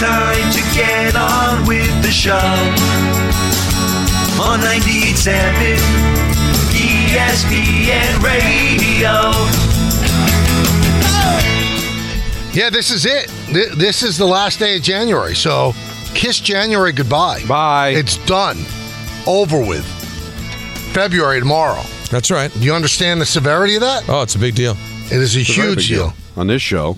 time to get on with the show. On 98.7 ESPN Radio. Yeah, this is it. This is the last day of January. So kiss January goodbye. Bye. It's done. Over with. February tomorrow. That's right. Do you understand the severity of that? Oh, it's a big deal. It is a It's a very huge deal. on this show.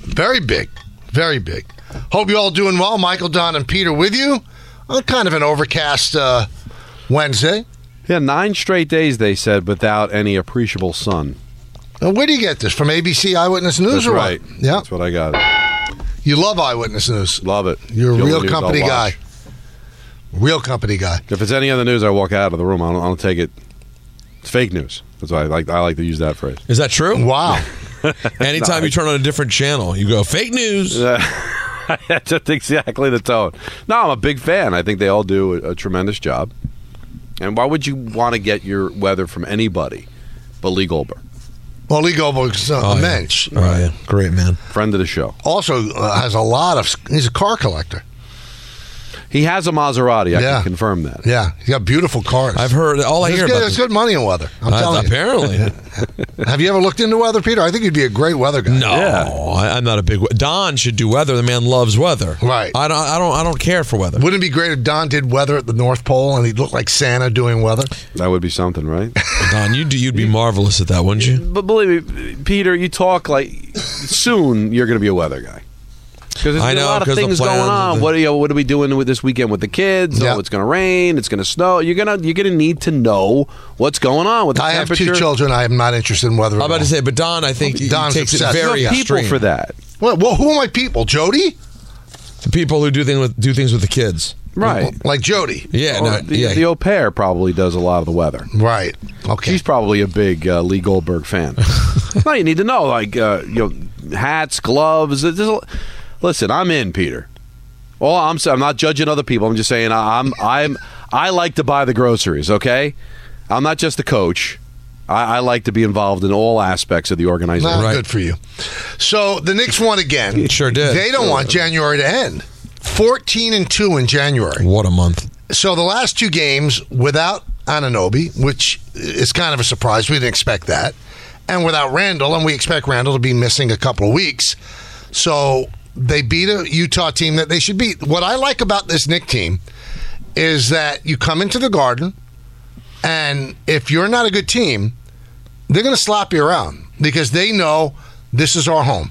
Very big. Very big. Hope you all doing well. Michael, Don, and Peter with you on kind of an overcast uh, Wednesday. Yeah, nine straight days they said without any appreciable sun. Uh, where do you get this? From ABC Eyewitness News That's or right. what? Yeah. That's what I got. You love Eyewitness News. Love it. You're a The only real company guy. Real company guy. If it's any other news, I walk out of the room. I don't, I don't take it. It's fake news. That's why I like. I like to use that phrase. Is that true? Wow. Anytime you turn on a different channel, you go fake news. That's just exactly the tone. No, I'm a big fan. I think they all do a, a tremendous job. And why would you want to get your weather from anybody but Lee Goldberg, Well, Lee Goldberg's uh, Oh, a yeah. mensch. Oh yeah, great man. friend of the show? Also uh, has a lot of. He's a car collector. He has a Maserati. I Yeah. can confirm that. Yeah, he's got beautiful cars. I've heard all I There's hear good, about. there's this- good money in weather. I'm Uh, telling apparently, you. Have you ever looked into weather, Peter? I think you'd be a great weather guy. no, I, I'm not a big. we- Don should do weather. The man loves weather. Right. I don't. I don't. I don't care for weather. Wouldn't it be great if Don did weather at the North Pole and he'd look like Santa doing weather? That would be something, right? Don, you do. You'd be marvelous at that, wouldn't you? but believe me, Peter, you talk like soon you're going to be a weather guy. Because there's I a know, lot of things plans going on. the- What are you, what are we doing with this weekend with the kids? Yeah. Oh, it's going to rain. It's going to snow. You're gonna you're gonna need to know what's going on with the I have two children. I am not interested in weather. I'm about all. to say, but Don, I think he Don's takes obsessed. it very There are people extreme. for that, Well, well, who are my people? Jody? The people who do things with do things with the kids. right? Like Jody? Yeah, no, the, yeah. the au pair probably does a lot of the weather. Right. Okay. She's probably a big uh, Lee Goldberg fan. no, you need to know, like uh, you know, hats, gloves. there's a- listen, I'm in, Peter. Well, I'm s- I'm not judging other people. I'm just saying I'm I'm I like to buy the groceries. Okay, I'm not just a coach. I, I like to be involved in all aspects of the organization. Nah, Right. Good for you. So the Knicks won again. Sure did. They don't want January to end. 14 and 2 in January. What a month. So the last two games without Anunoby, which is kind of a surprise. We didn't expect that. And without Randall, and we expect Randall to be missing a couple of weeks. So they beat a Utah team that they should beat. What I like about this Knick team is that you come into the garden, and if you're not a good team, they're going to slap you around because they know this is our home.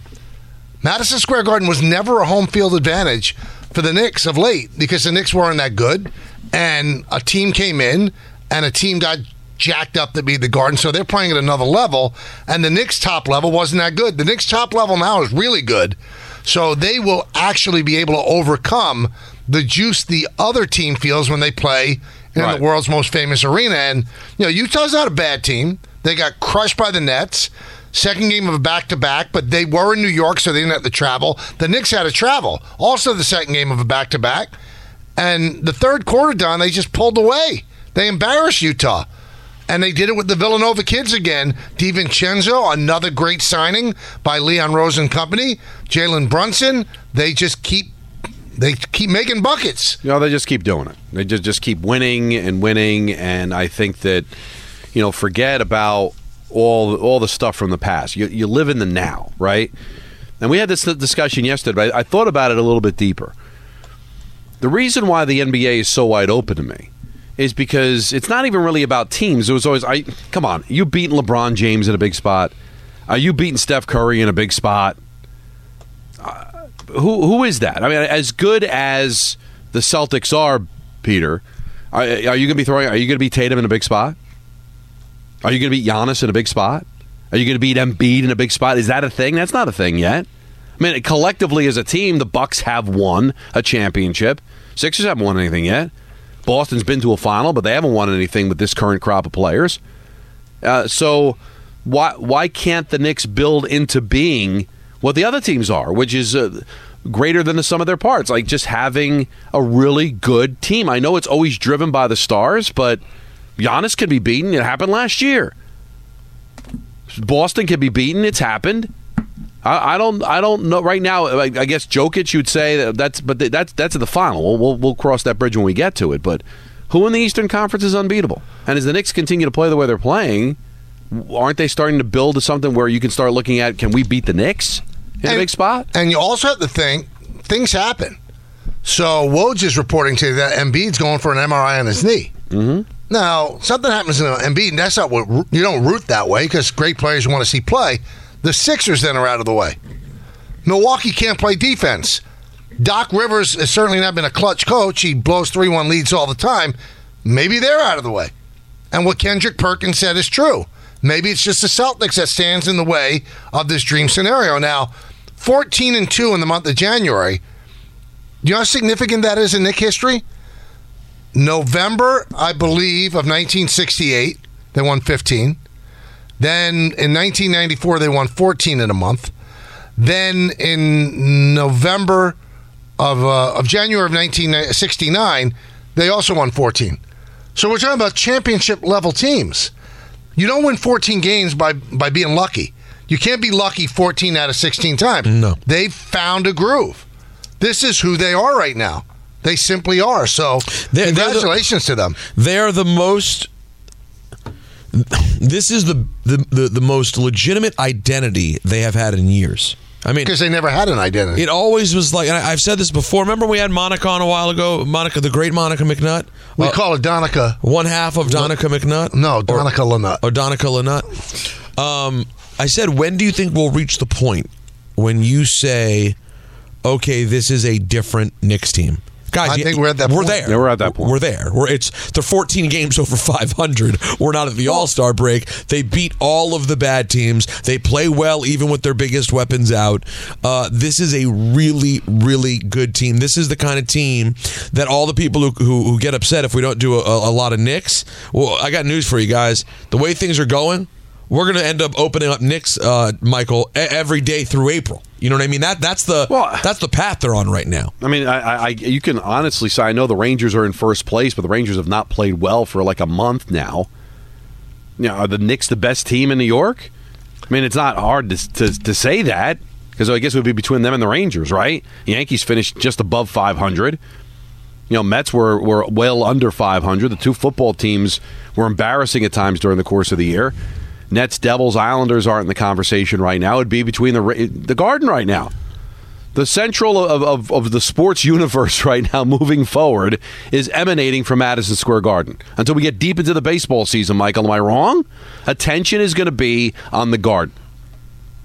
Madison Square Garden was never a home field advantage for the Knicks of late because the Knicks weren't that good, and a team came in and a team got jacked up to be the Garden, so they're playing at another level. And the Knicks top level wasn't that good. The Knicks top level now is really good, so they will actually be able to overcome the juice the other team feels when they play in Right. the world's most famous arena. And you know, Utah's not a bad team. They got crushed by the Nets. Second game of a back to back, but they were in New York, so they didn't have to travel. The Knicks had to travel. Also, the second game of a back to back. And the third quarter done, they just pulled away. They embarrassed Utah. And they did it with the Villanova kids again. DiVincenzo, another great signing by Leon Rose and Company. Jalen Brunson, they just keep they keep making buckets. You know, they just keep doing it. They just just keep winning and winning, and I think that you know, forget about all all the stuff from the past. You you live in the now, right? And we had this discussion yesterday. But I, I thought about it a little bit deeper. The reason why the NBA is so wide open to me is because it's not even really about teams. It was always, I come on, you beating LeBron James in a big spot. Are you beating Steph Curry in a big spot? Uh, who who is that? I mean, as good as the Celtics are, Peter, are, are you going to be throwing? Are you going to be Tatum in a big spot? Are you going to beat Giannis in a big spot? Are you going to beat Embiid in a big spot? Is that a thing? That's not a thing yet. I mean, collectively as a team, the Bucks have won a championship. Sixers haven't won anything yet. Boston's been to a final, but they haven't won anything with this current crop of players. Uh, so why why can't the Knicks build into being what the other teams are, which is uh, greater than the sum of their parts? Like just having a really good team. I know it's always driven by the stars, but Giannis can be beaten. It happened last year. Boston can be beaten. It's happened. I, I don't. I don't know right now. I, I guess Jokic, you'd say that that's, but that's that's the final. We'll, we'll we'll cross that bridge when we get to it. But who in the Eastern Conference is unbeatable? And as the Knicks continue to play the way they're playing, aren't they starting to build to something where you can start looking at can we beat the Knicks in a And- big spot? And you also have to think things happen. So Woj is reporting to you that Embiid's going for an MRI on his knee. Mm-hmm. Now something happens to Embiid, and that's not what you don't root that way because great players you want to see play. The Sixers then are out of the way. Milwaukee can't play defense. Doc Rivers has certainly not been a clutch coach. He blows three one leads all the time. Maybe they're out of the way. And what Kendrick Perkins said is true. Maybe it's just the Celtics that stands in the way of this dream scenario. Now, 14 and 2 in the month of January. Do You know how significant that is in Knick history? November, I believe, of 1968, they won 15. Then in 1994, they won 14 in a month. Then in November of, uh, of January of 1969, they also won 14. So we're talking about championship level teams. You don't win 14 games by by being lucky. You can't be lucky 14 out of 16 times. No. They've found a groove. This is who they are right now. They simply are. So They're- they're the- congratulations to them. They're the most. This is the, the the the most legitimate identity they have had in years. I mean, Because they never had an identity. it always was like, and I, I've said this before. Remember we had Monica on a while ago, Monica, the great Monica McNutt, we Uh, call it Donica. one half of Donica McNutt. No, Or- Donica Lanut. or Donica Lanut. Um, I said, when do you think we'll reach the point when you say, okay, this is a different Knicks team? Guys, I you- think we're at that We're point. there. Yeah, we're at that point. We're there. We're it's they're 14 games over 500. We're not at the All Star break. They beat all of the bad teams. They play well even with their biggest weapons out. Uh, this is a really, really good team. This is the kind of team that all the people who, who, who get upset if we don't do a, a lot of Knicks. Well, I got news for you guys. The way things are going, we're going to end up opening up Knicks, uh, Michael, every day through April. You know what I mean? That that's the Well- that's the path they're on right now. I mean, I, I, you can honestly say I know the Rangers are in first place, but the Rangers have not played well for like a month now. You know, are the Knicks the best team in New York? I mean, it's not hard to to, to say that because I guess it would be between them and the Rangers, right? Yankees finished just above 500. You know, Mets were were well under 500. The two football teams were embarrassing at times during the course of the year. Nets, Devils, Islanders aren't in the conversation right now. It'd be between the the Garden right now the central of, of, of the sports universe right now moving forward is emanating from Madison Square Garden. Until we get deep into the baseball season, Michael, am I wrong? Attention is going to be on the Garden.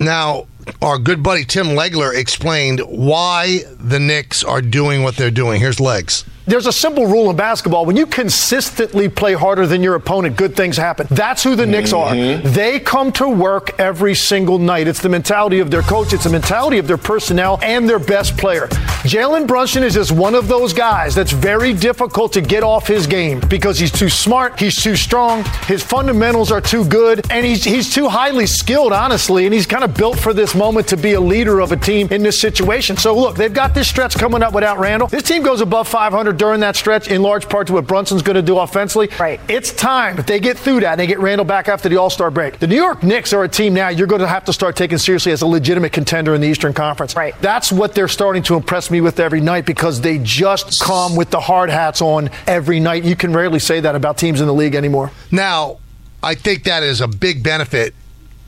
Now, our good buddy Tim Legler explained why the Knicks are doing what they're doing. Here's Legs. There's a simple rule in basketball. When you consistently play harder than your opponent, good things happen. That's who the Knicks are. Mm-hmm. They come to work every single night. It's the mentality of their coach, it's the mentality of their personnel and their best player. Jalen Brunson is just one of those guys that's very difficult to get off his game because he's too smart, he's too strong, his fundamentals are too good, and he's, he's too highly skilled, honestly, and he's kind of built for this moment to be a leader of a team in this situation. So, look, they've got this stretch coming up without Randall. This team goes above 500 during that stretch, in large part to what Brunson's going to do offensively. Right. It's time. If they get through that and they get Randall back after the All Star break, the New York Knicks are a team now you're going to have to start taking seriously as a legitimate contender in the Eastern Conference. Right. That's what they're starting to impress me with every night because they just come with the hard hats on every night. You can rarely say that about teams in the league anymore. Now, I think that is a big benefit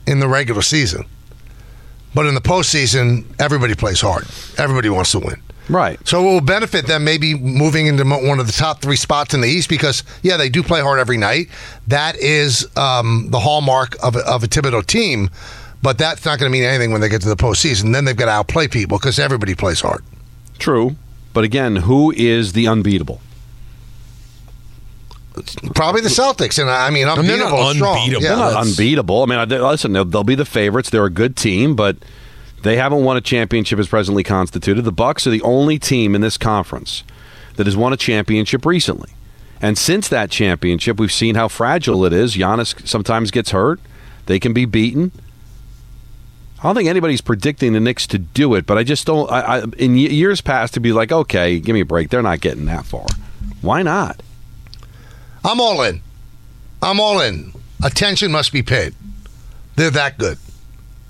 in the regular season. But in the postseason, everybody plays hard. Everybody wants to win. Right. So it will benefit them maybe moving into one of the top three spots in the East because, yeah, they do play hard every night. That is um, the hallmark of a, of a Thibodeau team. But that's not going to mean anything when they get to the postseason. Then they've got to outplay people because everybody plays hard. True. But again, who is the unbeatable? Probably the Celtics, and I mean, they're not unbeatable. strong. unbeatable. Yeah, They're not unbeatable. I mean, listen, they'll, they'll be the favorites. They're a good team, but they haven't won a championship as presently constituted. The Bucks are the only team in this conference that has won a championship recently. And since that championship, we've seen how fragile it is. Giannis sometimes gets hurt. They can be beaten. I don't think anybody's predicting the Knicks to do it, but I just don't. I, I, in years past, to be like, okay, give me a break. They're not getting that far. Why not? I'm all in. I'm all in. Attention must be paid. They're that good.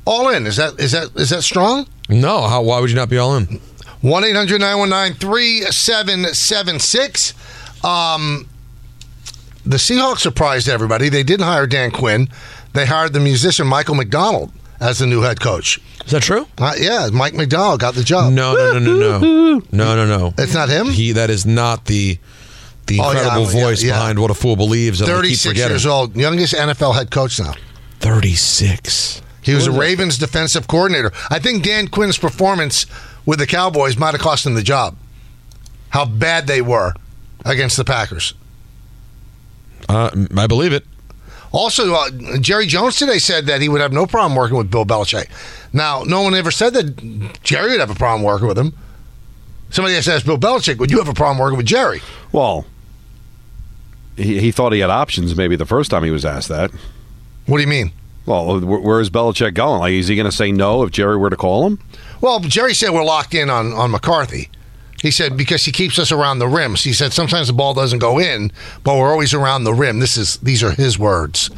All in. Is that is that is that strong? No, how? Why would you not be all in? 1 800 919 3776. Um, the Seahawks surprised everybody. They didn't hire Dan Quinn, they hired the musician Michael McDonald as the new head coach. Is that true? Uh, yeah, Mike Macdonald got the job. No, no, no, no, no, no, no, no. It's not him? He. That is not the the Oh, yeah, incredible yeah, voice yeah. behind what a fool believes. Keep 36 years old, youngest NFL head coach now. Thirty-six. He was a Ravens defensive coordinator. I think Dan Quinn's performance with the Cowboys might have cost him the job. How bad they were against the Packers. Uh, I believe it. Also, uh, Jerry Jones today said that he would have no problem working with Bill Belichick. Now, no one ever said that Jerry would have a problem working with him. Somebody asked Bill Belichick, would you have a problem working with Jerry? Well, he, he thought he had options maybe the first time he was asked that. What do you mean? Well, wh- where is Belichick going? Like, is he going to say no if Jerry were to call him? Well, Jerry said we're locked in on, on McCarthy. He said because he keeps us around the rims. He said sometimes the ball doesn't go in, but we're always around the rim. This is these are his words.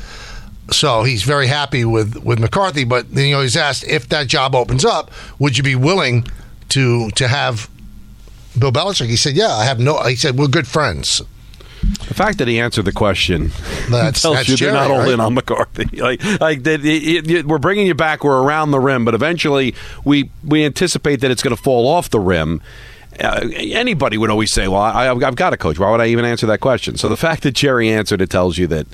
So he's very happy with with McCarthy. But you know he's asked if that job opens up, would you be willing to to have Bill Belichick? He said, yeah. I have no. He said we're good friends. The fact that he answered the question That's- tells that's you Jerry, they're not all right? in on McCarthy. Like, like they, it- it- we're bringing you back. We're around the rim, but eventually we we anticipate that it's going to fall off the rim. Uh, anybody would always say, "Well, I, I've got a coach. Why would I even answer that question?" So the fact that Jerry answered it tells you that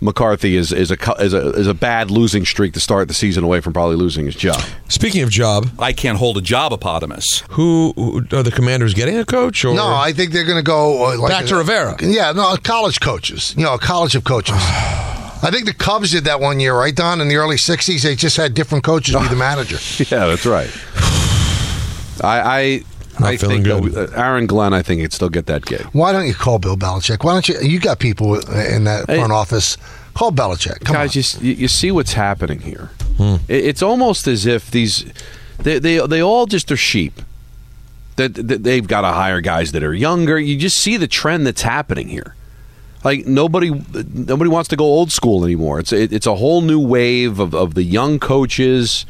McCarthy is is a is a is a bad losing streak to start the season away from probably losing his job. Speaking of job, I can't hold a jobopotamus. who, who are the Commanders getting a coach? Or No, I think they're going to go uh, like Back to Rivera. Yeah, no, college coaches. You know, a college of coaches. I think the Cubs did that one year, right, Don? In the early '60s, they just had different coaches be the manager. Yeah, that's right. I I, Not I feeling think good. uh, Aaron Glenn. I think he'd still get that gig. Why don't you call Bill Belichick? Why don't you? You got people in that Hey. front office. Call Belichick. Come Guys, on. you, you see what's happening here. It, it's almost as if these they they they all just are sheep. That, that they've got to hire guys that are younger. You just see the trend that's happening here. Like nobody nobody wants to go old school anymore. It's it, it's a whole new wave of, of the young coaches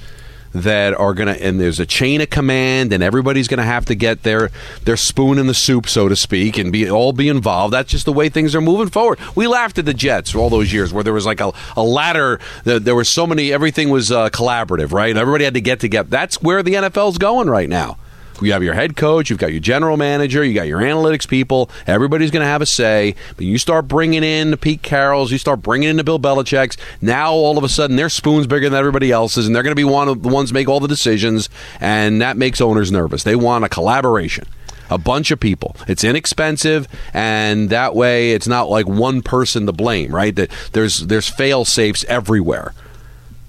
that are gonna and there's a chain of command and everybody's gonna have to get their their spoon in the soup, so to speak, and be all be involved. That's just the way things are moving forward. We laughed at the Jets all those years where there was like a, a ladder. There, there was so many. Everything was uh, collaborative, right? Everybody had to get together. That's where the NFL's going right now. You have your head coach, you've got your general manager, you got your analytics people. Everybody's going to have a say. But you start bringing in the Pete Carrolls, you start bringing in the Bill Belichick's. Now all of a sudden their spoon's bigger than everybody else's, and they're going to be one of the ones make all the decisions, and that makes owners nervous. They want a collaboration. A bunch of people. It's inexpensive, and that way it's not like one person to blame, right? That there's there's fail safes everywhere.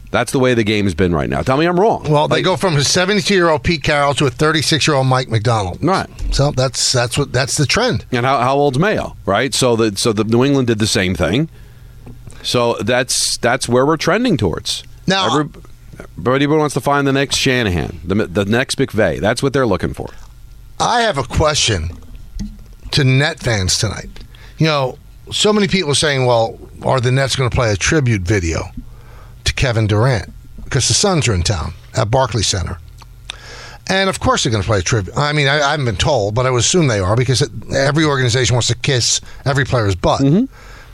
That's the way the game has been right now. Tell me I'm wrong. well, they go from a 72 year old Pete Carroll to a 36 year old Mike Macdonald. Right. So that's that's what that's the trend. And how, how old's Mayo, right? So the so the New England did the same thing. So that's that's where we're trending towards. Now- Every, everybody wants to find the next Shanahan, the the next McVay. That's what they're looking for. I have a question to net fans tonight. You know, so many people are saying, well, are the Nets going to play a tribute video Kevin Durant? Because the Suns are in town at Barclays Center. And of course they're going to play a tribute. I mean, I, I haven't been told, but I would assume they are because it, every organization wants to kiss every player's butt. Mm-hmm.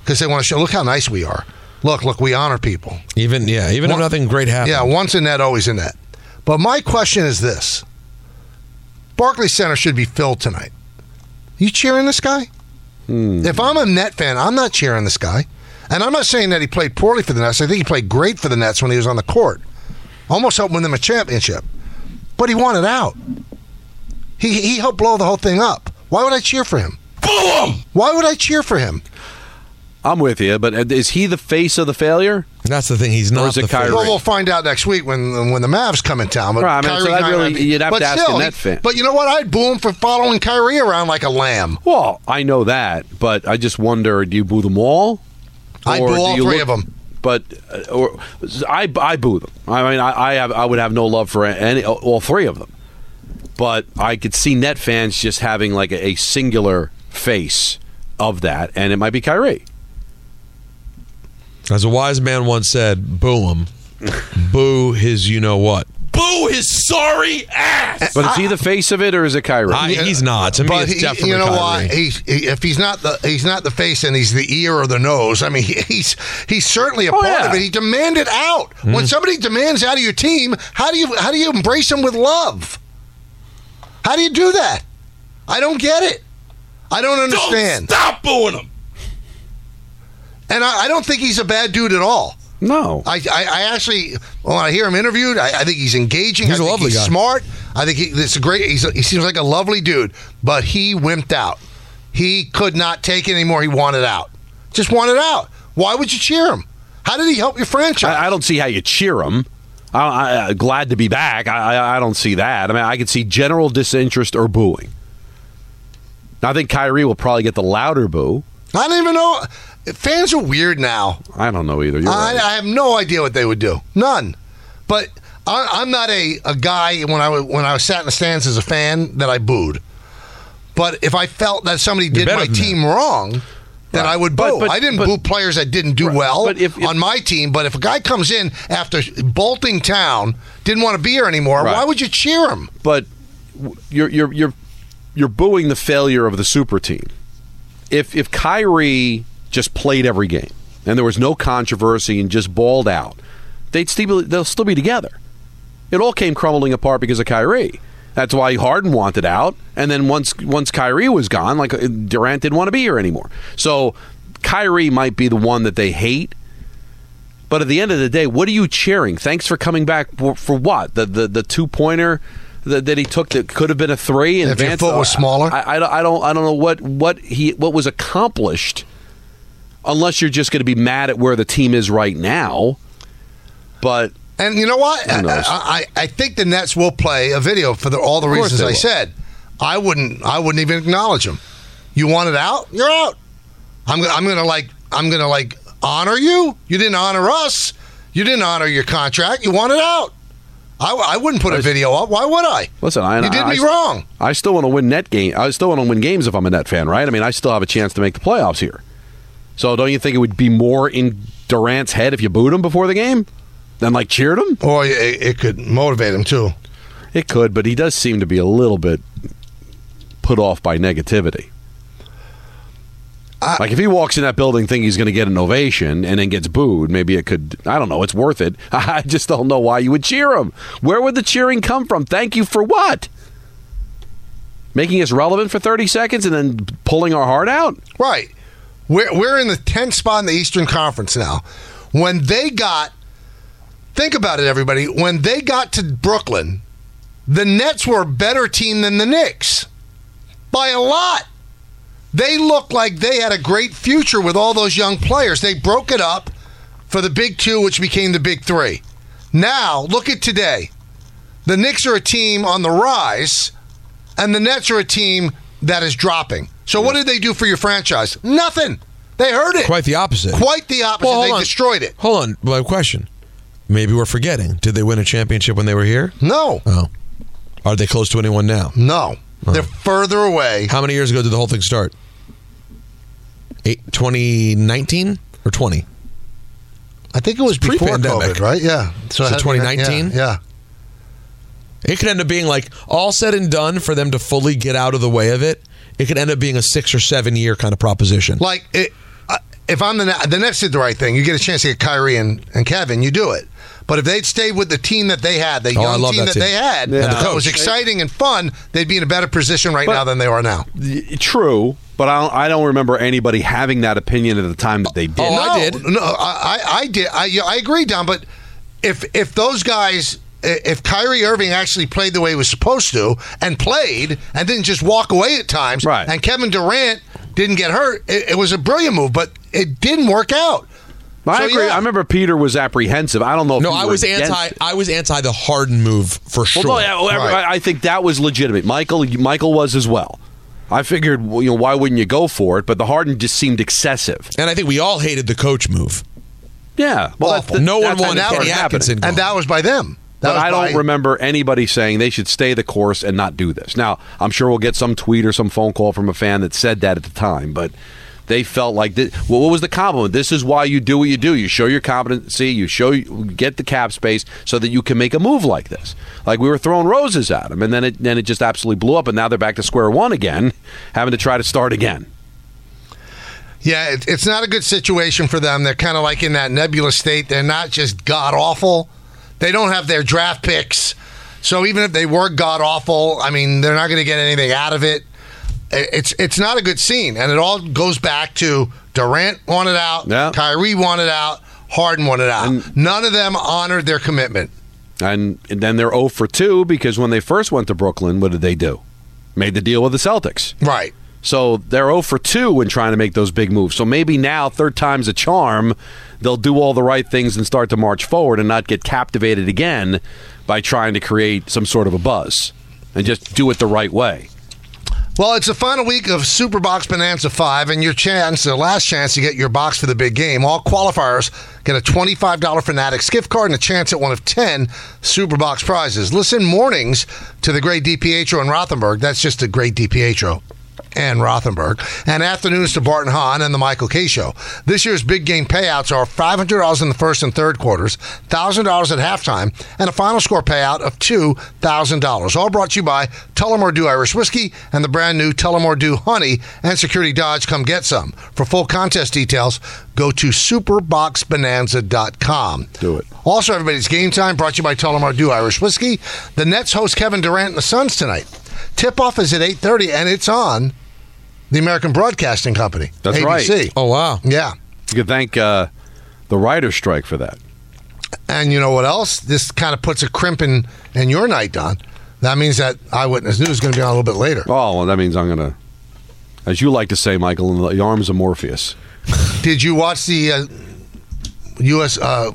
Because they want to show, look how nice we are. Look, look, we honor people. even yeah, even if nothing great happens. Yeah, once in net, always in net. But my question is this Barclays Center should be filled tonight. You cheering this guy? Hmm. If I'm a net fan, I'm not cheering this guy. And I'm not saying that he played poorly for the Nets. I think he played great for the Nets when he was on the court. Almost helped win them a championship. But he wanted out. He, he helped blow the whole thing up. Why would I cheer for him? Boom! Why would I cheer for him? I'm with you, but uh, is he the face of the failure? That's the thing. He's not is it the Kyrie? Well, we'll find out next week when when the Mavs come in town. But Right, I mean, so Kyrie that really- you'd have but to ask still, a Net fan. But you know what? I'd boo him for following Kyrie around like a lamb. Well, I know that, but I just wonder: Do you boo them all? I'd boo all three look- of them. But uh, or, I I boo them. I mean, I I, have, I would have no love for any all three of them. But I could see net fans just having like a, a singular face of that, and it might be Kyrie. As a wise man once said, boo him. boo his you know what. Boo his sorry ass. But is he the face of it, or is it Kyrie? I- he's not. To me, but it's he- definitely you know Kyrie. why? He's he, if he's not the he's not the face and he's the ear or the nose. I mean, he, he's he's certainly a part yeah. of it. He demanded out. Hmm. When somebody demands out of your team, how do you how do you embrace them with love? How do you do that? I don't get it. I don't understand. stop booing him. And I, I don't think he's a bad dude at all. No. I, I, I actually, when I hear him interviewed, I, I think he's engaging. He's I a think lovely he's guy. smart. I think he, it's a great. He's he seems like a lovely dude, but he wimped out. He could not take it anymore. He wanted out. Just wanted out. Why would you cheer him? How did he help your franchise? I, I don't see how you cheer him. I, I, I- glad to be back. I, I, I don't see that. I mean, I could see general disinterest or booing. I think Kyrie will probably get the louder boo. I don't even know. Fans are weird now. I don't know either. I, right. I have no idea what they would do. None. But I, I'm not a, a guy when I was when I was sat in the stands as a fan that I booed. But if I felt that somebody did my team wrong, then Right. I would boo. but- I didn't but- boo players that didn't do Right. well But if- if- on my team. But if a guy comes in after bolting town, didn't want to be here anymore, why would you cheer him? but you're you're you're you're booing the failure of the super team. If if Kyrie just played every game and there was no controversy and just balled out, they'd still they'll still be together. It all came crumbling apart because of Kyrie. That's why Harden wanted out, and then once once Kyrie was gone, like uh, Durant didn't want to be here anymore. So Kyrie might be the one that they hate. But at the end of the day, what are you cheering? Thanks for coming back for, for what? The the, the two pointer that, that he took that could have been a three. And If your foot was smaller? I, I, don't- I don't I don't know what what he what was accomplished, unless you're just going to be mad at where the team is right now. But And you know what? I, I, I think the Nets will play a video for the, all the reasons I will. said. I wouldn't. I wouldn't even acknowledge them. You want it out? You're out. I'm. gonna- I'm gonna like. I'm gonna like honor you. You didn't honor us. You didn't honor your contract. You want it out. I, I wouldn't put a video up. Why would I? listen, I you did I- me wrong. I still want to win net game. I still want to win games if I'm a net fan, right? I mean, I still have a chance to make the playoffs here. So don't you think it would be more in Durant's head if you booed him before the game than like cheered him? Or it, it could motivate him too. It could, but he does seem to be a little bit put off by negativity. like if he walks in that building thinking he's going to get an ovation and then gets booed, maybe it could. I don't know. It's worth it. I just don't know why you would cheer him. Where would the cheering come from? Thank you for what? Making us relevant for thirty seconds and then pulling our heart out. Right. We're, we're in the 10th spot in the Eastern Conference now. When they got, think about it, everybody. When they got to Brooklyn, the Nets were a better team than the Knicks by a lot. They looked like they had a great future with all those young players. They broke it up for the big two, which became the big three. Now, look at today. The Knicks are a team on the rise, and the Nets are a team that is dropping. So, what did they do for your franchise? Nothing. They hurt it. Quite the opposite. Quite the opposite. Well, they on. destroyed it. Hold on. My question. Maybe we're forgetting. Did they win a championship when they were here? No, Oh. Are they close to anyone now? no. Oh. They're further away. How many years ago did the whole thing start? Eight, 2019 or 20? I think it was before. COVID, right? Yeah. So had 2019? Yeah. yeah. It could end up being like all said and done for them to fully get out of the way of it. It could end up being a six or seven year kind of proposition. Like, it, uh, if I'm the Net- the Nets did the right thing, you get a chance to get Kyrie and, and Kevin, you do it. But if they'd stayed with the team that they had, the Oh, young team that that, team. they had, And the that was exciting and fun, they'd be in a better position right But- now than they are now. Y- True, but I don't, I don't remember anybody having that opinion at the time that they did. Oh, I no, did. No, I, I, I did. I, I agree, Don. But if if those guys, i- if Kyrie Irving actually played the way he was supposed to and played and didn't just walk away at times, Right. and Kevin Durant didn't get hurt, it, it was a brilliant move. But it didn't work out. I So, agree. yeah. I remember Peter was apprehensive. I don't know. If no, I was anti. I was anti the Harden move for sure. Well, no, yeah, well, Right. I think that was legitimate. Michael, Michael was as well. I figured, you know, why wouldn't you go for it? But the Harden just seemed excessive. and I think we all hated the coach move. Yeah, well, Awful. that's- No one that's wanted it Kenny. Atkinson. And that was by them. But I don't remember anybody saying they should stay the course and not do this. Now, I'm sure we'll get some tweet or some phone call from a fan that said that at the time, but they felt like this, well, what was the compliment? This is why you do what you do. You show your competency. You show you get the cap space so that you can make a move like this. Like we were throwing roses at them, and then it then it just absolutely blew up, and now they're back to square one again, having to try to start again. Yeah, it, it's not a good situation for them. They're kind of like in that nebulous state. They're not just god awful. They don't have their draft picks. So even if they were god awful, I mean, they're not going to get anything out of it. It's it's not a good scene, and it all goes back to Durant wanted out, Yeah. Kyrie wanted out, Harden wanted out. None of them honored their commitment. And, and then they're 0 for 2 because when they first went to Brooklyn, what did they do? Made the deal with the Celtics. Right. So they're 0 for 2 in trying to make those big moves. So maybe now, third time's a charm, they'll do all the right things and start to march forward and not get captivated again by trying to create some sort of a buzz and just do it the right way. Well, it's the final week of Superbox Bonanza 5, and your chance, the last chance to get your box for the big game. All qualifiers get a $25 Fanatics gift card and a chance at one of 10 Superbox prizes. Listen mornings to the great DiPietro and Rosenberg. That's just a great DiPietro and Rosenberg, and afternoons to Bart and Hahn and the Michael K. Show. This year's big game payouts are $500 in the first and third quarters, $1,000 at halftime, and a final score payout of $2,000. All brought to you by Tullamore Dew Irish Whiskey and the brand new Tullamore Dew Honey and Security Dodge. Come get some. For full contest details, go to superboxbonanza.com. Do it. Also, everybody's game time brought to you by Tullamore Dew Irish Whiskey. The Nets host Kevin Durant and the Suns tonight. Tip-off is at 8.30, and it's on the American Broadcasting Company. That's ABC. right. Oh wow. Yeah. You could thank uh, the writer's strike for that. And you know what else? This kind of puts a crimp in, in your night, Don. That means that Eyewitness News is going to be on a little bit later. Oh, well, that means I'm going to, as you like to say, Michael, in the arms of Morpheus. Did you watch the uh, U.S. Uh,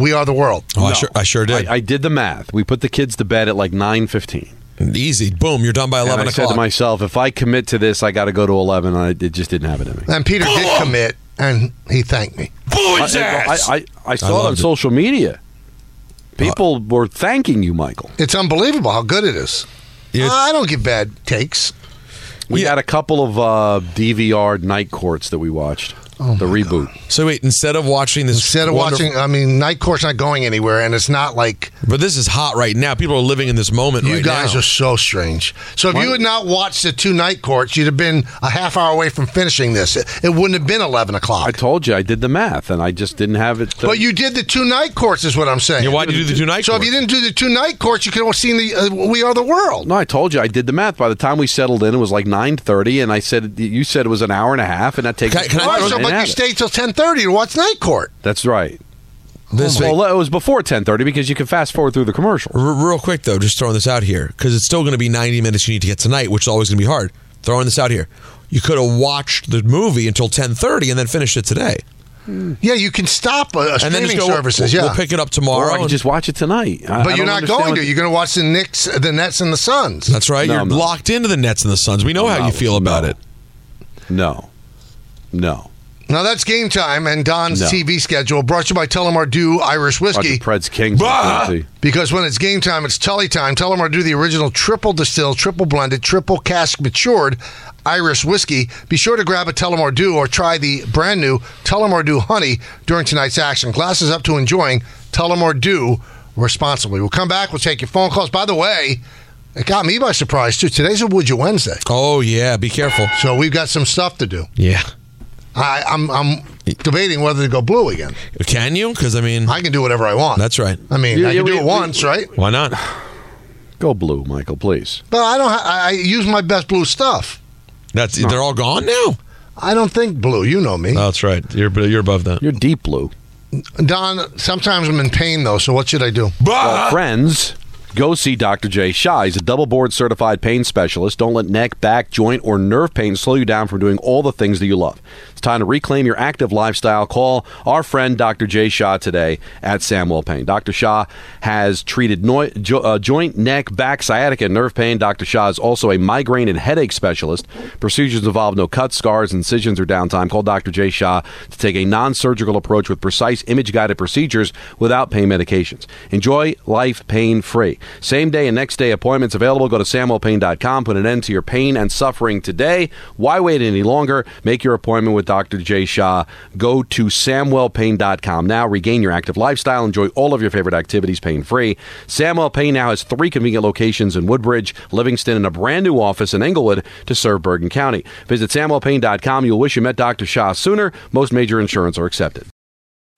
We Are the World? Oh, I sure I sure did. I, I did the math. We put the kids to bed at like 9.15. Easy. Boom. You're done by And eleven I said to myself, if I commit to this, I got to go to 11. And I, it just didn't have it in me. And Peter did commit, and he thanked me. I, I, I, I saw it on loved it. social media. People were thanking you, Michael. It's unbelievable how good it is. Yeah. I don't give bad takes. We Yeah. had a couple of uh, DVR night courts that we watched. The reboot. so wait, instead of watching this, Instead of wonderful- watching, I mean, Night Court's not going anywhere, and it's not like but this is hot right now. People are living in this moment. you right guys now. are so strange. So if you had not watched the two Night Courts, you'd have been a half hour away from finishing this. It, it wouldn't have been 11 o'clock. I told you I did the math, and I just didn't have it. uh, But you did the two Night Courts, is what I'm saying. Yeah, why'd you do the two night? So if you didn't do the two Night Courts, you could have seen the uh, We Are the World. No, I told you I did the math. By the time we settled in, it was like nine thirty, and I said you said it was an hour and a half, and that takes. Can I- can I All right, throw- so, didn't but you have it. stayed till 10:30 to watch Night Court. That's right. This Well, it was before ten thirty because you can fast forward through the commercial. R- real quick though, just throwing this out here because it's still going to be 90 minutes you need to get tonight, which is always going to be hard. Throwing this out here, you could have watched the movie until 10:30 and then finished it today, Yeah, you can stop uh, and then streaming just go. services. we'll, yeah, we'll pick it up Or tomorrow. I can just watch it tonight. I- I but you're don't going what- to. You're going to watch the Knicks, the Nets, and the Suns. that's right. No, You're no. locked into the Nets and the Suns. We know how No, you feel about no. it. No, no. Now that's game time and Don's No. TV schedule brought to you by Tullamore Dew Irish Whiskey. Preds Kings. Bah! Because when it's game time, it's Tully time. Tullamore Dew, the original triple distilled, triple blended, triple cask matured Irish whiskey. Be sure to grab a Tullamore Dew or try the brand new Tullamore Dew Honey during tonight's action. Glasses up to enjoying Tullamore Dew responsibly. We'll come back. We'll take your phone calls. By the way, it got me by surprise too. Today's a Would You Wednesday, Oh yeah, be careful. so we've got some stuff to do. Yeah, I, I'm I'm debating whether to go blue again. can you? Because I mean, I can do whatever I want. that's right. I mean, Yeah, I yeah, can do we- it we- once, right? Why not? Go blue, Michael, please. But I don't. Ha- I I use my best blue stuff. That's they're all gone now. I don't think blue. You know me, Oh, that's right. You're you're above that. You're deep blue. Don. Sometimes I'm in pain though. So what should I do? Well, friends, go see Dr. Jay Shah. He's a double board certified pain specialist. Don't let neck, back, joint, or nerve pain slow you down from doing all the things that you love. It's time to reclaim your active lifestyle. Call our friend Dr. Jay Shah today at Samwell Pain. Dr. Shah has treated noi- jo- uh, joint, neck, back, sciatica, and nerve pain. Dr. Shah is also a migraine and headache specialist. Procedures involve no cuts, scars, incisions, or downtime. Call Dr. Jay Shah to take a non surgical approach with precise image guided procedures without pain medications. Enjoy life pain free. Same day and next day appointments available. Go to samwellpain.com. Put an end to your pain and suffering today. Why wait any longer? Make your appointment with Dr. Jay Shah. Go to samwellpain.com now. Regain your active lifestyle. Enjoy all of your favorite activities pain free. Samwell Pain now has three convenient locations in Woodbridge, Livingston, and a brand new office in Englewood to serve Bergen County. Visit samwellpain.com. You'll wish you met Dr. Shah sooner. Most major insurance are accepted.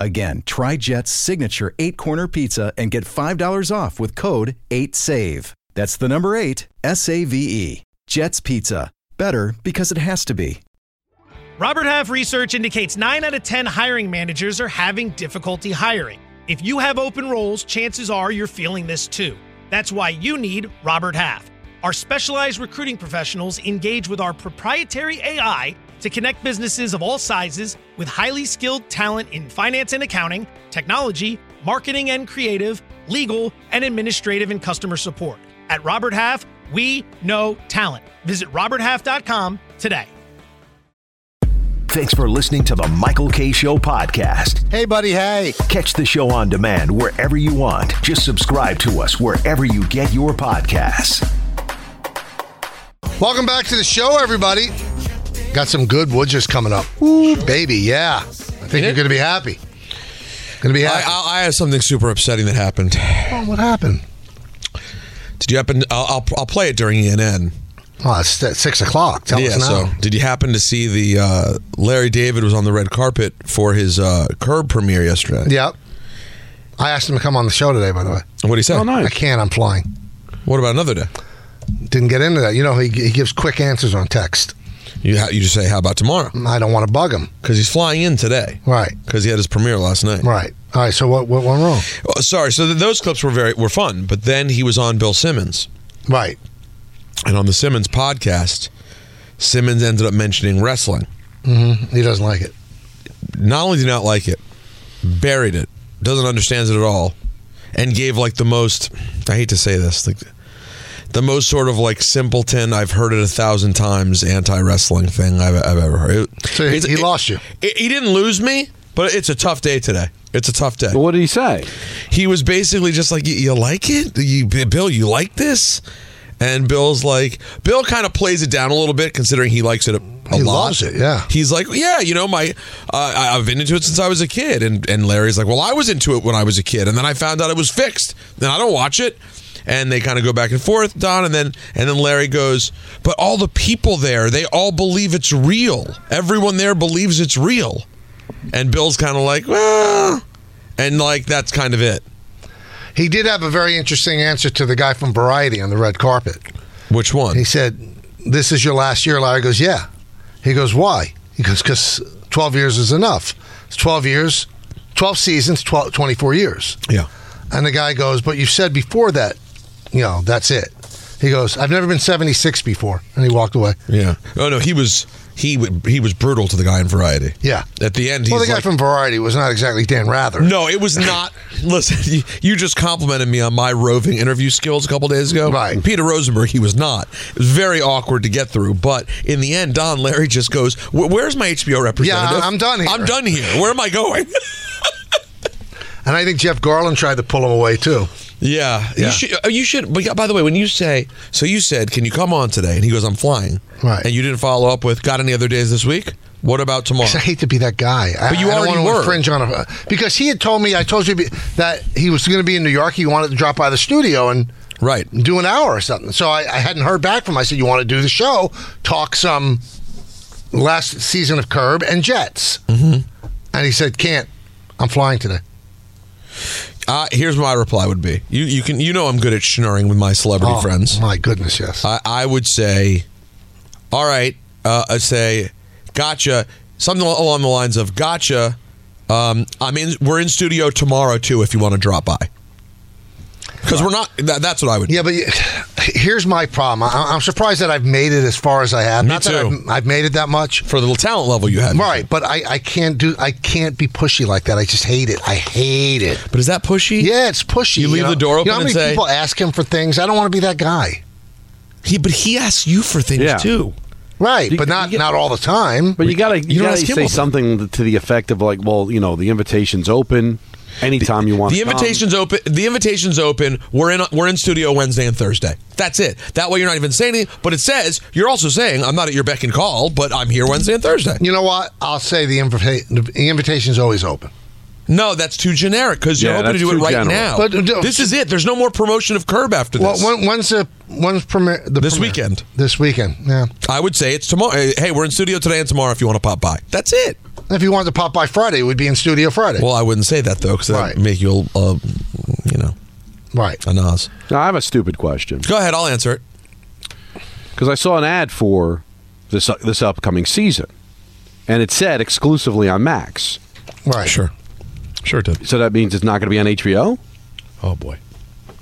Again, try Jet's signature eight corner pizza and get $5 off with code 8SAVE. That's the number eight, S A V E. Jet's Pizza. Better because it has to be. Robert Half research indicates 9 out of 10 hiring managers are having difficulty hiring. If you have open roles, chances are you're feeling this too. That's why you need Robert Half. Our specialized recruiting professionals engage with our proprietary AI to connect businesses of all sizes with highly skilled talent in finance and accounting, technology, marketing and creative, legal, and administrative and customer support. At Robert Half, we know talent. Visit roberthalf.com today. Thanks for listening to the Michael K. Show podcast. Hey, buddy, hey. Catch the show on demand wherever you want. Just subscribe to us wherever you get your podcasts. Welcome back to the show, everybody. Got some good Woodgers coming up. Ooh, baby, yeah. I think you're going to be happy. Going to be I, happy. I, I have something super upsetting that happened. oh, what happened? Did you happen? I'll, I'll, I'll play it during ENN. Oh, it's at 6 o'clock. Tell yeah. us now. So, did you happen to see the uh, Larry David was on the red carpet for his uh, Curb premiere yesterday? Yep. I asked him to come on the show today, by the way. What did he say? Oh, nice. I can't. I'm flying. What about another day? Didn't get into that. You know, he, he gives quick answers on text. You ha- you just say, "How about tomorrow?" I don't want to bug him. Because he's flying in today. Right. Because he had his premiere last night. Right. All right. So what, what went wrong? Oh, sorry. So th- those clips were very were fun, but then he was on Bill Simmons, Right. and on the Simmons podcast, Simmons ended up mentioning wrestling. Mm-hmm. He doesn't like it. Not only did he not like it, buried it, doesn't understand it at all, and gave like the most. I hate to say this, like the most sort of like simpleton. I've heard it a thousand times. Anti wrestling thing I've, I've ever heard. It- So he, he lost you. it- he didn't lose me, but it's a tough day today. It's a tough day. What did he say? He was basically just like, "You, you like it, you, Bill? You like this?" And Bill's like, Bill kind of plays it down a little bit, considering he likes it a, a He lot. loves it, yeah. He's like, yeah, you know, my uh, I- I've been into it since I was a kid, and and Larry's like, well, I was into it when I was a kid, and then I found out it was fixed. Then I don't watch it. And they kind of go back and forth, Don, and then and then Larry goes, but all the people there, they all believe it's real. Everyone there believes it's real. And Bill's kind of like, well, and like that's kind of it. He did have a very interesting answer to the guy from Variety on the red carpet. Which one? He said, This is your last year. Larry goes, Yeah. He goes, Why? He goes, Because 12 years is enough. It's 12 years, 12 seasons, 12, 24 years. yeah. And the guy goes, But you said before that, you know, that's it. He goes, I've never been 76 before. And he walked away. Yeah. Oh no, he was he he was brutal to the guy in Variety. Yeah. At the end, he's Well, the guy like, from Variety was not exactly Dan Rather. No, it was not. Listen, you, you just complimented me on my roving interview skills a couple days ago. Right. Peter Rosenberg, he was not. It was very awkward to get through. But in the end, Don Larry just goes, "Where's my HBO representative? Yeah, I'm done here. I'm done here. Where am I going?" And I think Jeff Garlin tried to pull him away too. Yeah, Yeah. you should. uh, You should. But by the way, when you say, so you said, "Can you come on today?" and he goes, "I'm flying," Right. and you didn't follow up with, "Got any other days this week?" What about tomorrow? I hate to be that guy. I- But you I don't already want to were. infringe on a because he had told me. I told you that he was going to be in New York. He wanted to drop by the studio and right do an hour or something. So I, I hadn't heard back from him. I said, "You want to do the show? Talk some last season of Curb and Jets." Mm-hmm. And he said, "Can't. I'm flying today." Uh, here's my reply would be: you you can you know I'm good at schnorring with my celebrity Oh, friends. My goodness, yes. I, I would say, all right, uh, I say, gotcha. Something along the lines of, gotcha. Um, I'm in. We're in studio tomorrow too. If you want to drop by, because we're not. That, that's what I would. Yeah, but here's my problem. I, I'm surprised that I've made it as far as I have. Me Not that too. I've, I've made it that much for the little talent level you had. Right, but I, I can't do. I can't be pushy like that. I just hate it. I hate it. But is that pushy? Yeah, it's pushy. You leave know? the door open. You know open how and many say- people ask him for things? I don't want to be that guy. He, but he asks you for things Yeah. too. Right, but not not all the time. But you gotta you, don't gotta ask him say something to the effect of like, well, you know, the invitation's open anytime you want. The to come. invitation's open. The invitation's open. We're in. We're in studio Wednesday and Thursday. That's it. That way you're not even saying anything. But it says you're also saying I'm not at your beck and call, but I'm here Wednesday and Thursday. You know what? I'll say the, invita- the invitation's always open. No, that's too generic because you're Yeah, hoping to do it right general. now. But, uh, this is it. There's no more promotion of Curb after Well, this. when, when's the when's premiere? The This premiere? weekend. This weekend. Yeah. I would say it's tomorrow. Hey, we're in studio today and tomorrow if you want to pop by. That's it. If you wanted to pop by Friday, we'd be in studio Friday. Well, I wouldn't say that though because that Right. would make you, uh, you know, right. a Nas. Now, I have a stupid question Go ahead. I'll answer it. because I saw an ad for this this upcoming season, and it said exclusively on Max. Right. Sure. Sure it did. So that means it's not going to be on HBO, Oh boy.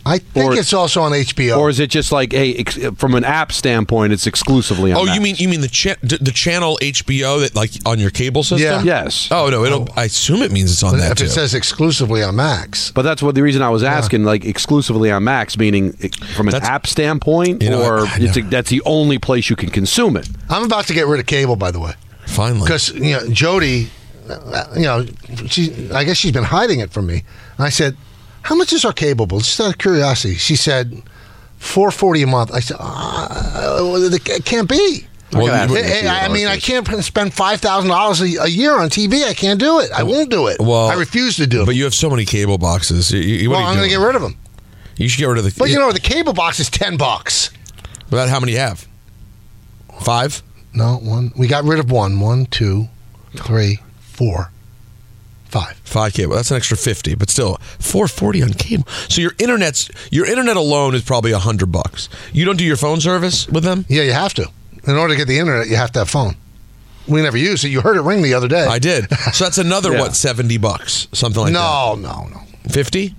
I think Or- it's also on HBO. or is it just like, hey, ex- from an app standpoint, it's exclusively on? Oh, you mean you mean the cha- d- the channel HBO that like on your cable system? Yeah. Yes. Oh no, it'll. I assume it means it's on that if too. it says exclusively on Max. But that's what the reason I was asking, like exclusively on Max, meaning eh, from an That's- app standpoint, You know, or I- I it's a, that's the only place you can consume it. I'm about to get rid of cable, by the way. Finally, because you know Jody, uh, you know, she I guess she's been hiding it from me. And I said, "How much is our cable bill?" Just out of curiosity, she said, 440 a month." I said, uh, "It can't be." Well, I gotta you- ask Hey, I I mean, I can't spend five thousand dollars a year on TV. I can't do it. I won't do it. Well, I refuse to do it. but you have so many cable boxes. You, you, well, I'm going to get rid of them. You should get rid of the. But you know, the cable box is ten bucks. But how many you have? Five. No, one. We got rid of one. One, two, three, four, five. Five cable. That's an extra fifty, but still four forty on cable. So your internet's your internet alone is probably a hundred bucks. You don't do your phone service with them. Yeah, you have to. In order to get the internet, you have to have phone. We never use it. You heard it ring the other day. I did. So that's another Yeah. what seventy bucks, something like that. no, no, no. Fifty.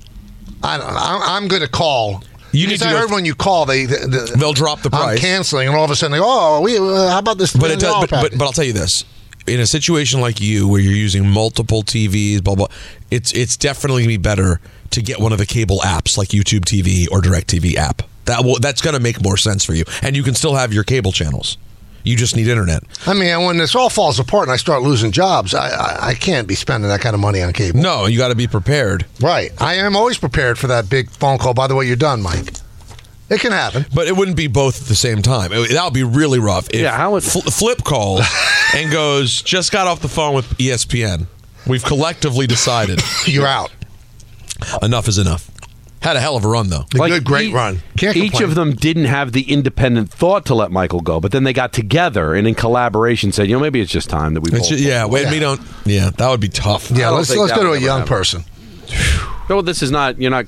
I don't. I'm, I'm going to call. You Because need to I heard when you call, they, they They'll drop the I'm price. canceling, and all of a sudden they go, "Oh, we, uh, how about this?" But it does. But, but, but I'll tell you this: in a situation like you, where you're using multiple TVs, blah blah, it's it's definitely gonna be better to get one of the cable apps like YouTube TV or DirecTV app. That will that's gonna make more sense for you, and you can still have your cable channels. You just need internet. I mean, when this all falls apart and I start losing jobs, I, I, I can't be spending that kind of money on cable. No, you got to be prepared. Right. I am always prepared for that big phone call. By the way, you're done, Mike. It can happen. But it wouldn't be both at the same time. It- that would be really rough. If Yeah, how would- Fl- Flip calls and goes, just got off the phone with ESPN. We've collectively decided You're out. enough is enough. Had a hell of a run though. A good, great e- run. Can't each complain. of them didn't have the independent thought to let Michael go, but then they got together and in collaboration said, you know, maybe it's just time that we. It's both- ju- yeah, wait, Yeah. we don't. Yeah, that would be tough. Yeah, let's let's go to a young happen. person. No, this is not. You're not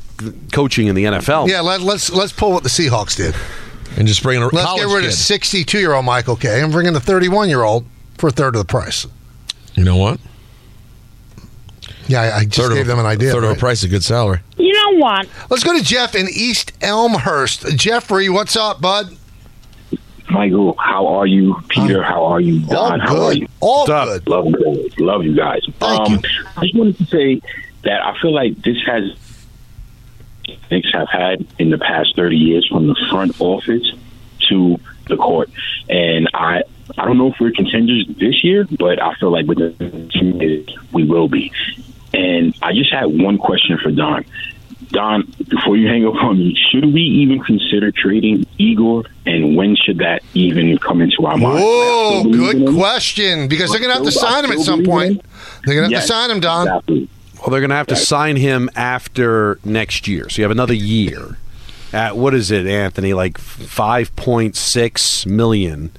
coaching in the NFL. Yeah, let, let's let's pull what the Seahawks did. and just bring in a Let's college get rid kid. of 62 year old Michael Kay and bring in the 31 year old for a third of the price. You know what? Yeah, I, I just Third gave of a, them an idea. Third of a price, a good salary. You know what? Let's go to Jeff in East Elmhurst. Jeffrey, what's up, bud? Michael, how are you? Peter, how are you? Don, how are you? All good. Love you, love you guys. Thank um, you. I just wanted to say that I feel like this has Knicks have had in the past thirty years, from the front office to the court, and I. I don't know if we're contenders this year, but I feel like with the team we will be. And I just had one question for Don. Don, before you hang up on me, should we even consider trading Igor, and when should that even come into our mind? Oh, good question. Because they're going to have to sign him at some point. They're going to have Yes, to sign him, Don. exactly. Well, they're going to have to sign him after next year. So you have another year. At what is it, Anthony? Like five point six million,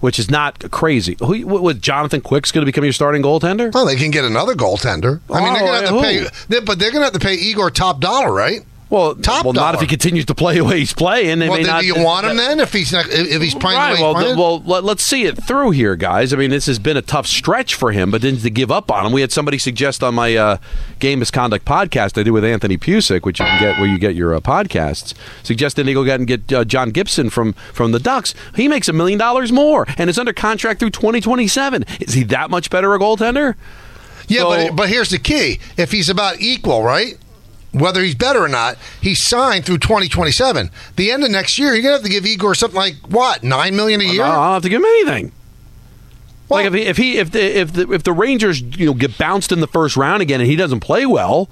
which is not crazy. Who, what, what, Jonathan Quick's going to become your starting goaltender? Well, they can get another goaltender. I mean, they're Oh, going to have to oh, who? pay, but they're going to have to pay Igor top dollar, right? Well, top well, dollar. not if he continues to play the way he's playing. They well, may then not, do you want him then if he's not if he's playing Right. the way Well, he's playing? well, let, us see it through here, guys. I mean, this has been a tough stretch for him, but then to give up on him, we had somebody suggest on my uh, game misconduct podcast I do with Anthony Pusick, which you can get where you get your uh, podcasts, suggested they go get and get uh, John Gibson from from the Ducks. He makes a million dollars more and is under contract through 2027. Is he that much better a goaltender? yeah, so- but but here's the key: if he's about equal, right? Whether he's better or not, he's signed through 2027. The end of next year, you're gonna have to give Igor something like what nine million a year. I don't have to give him anything. like if he, if he if the if the if the Rangers you know get bounced in the first round again and he doesn't play well,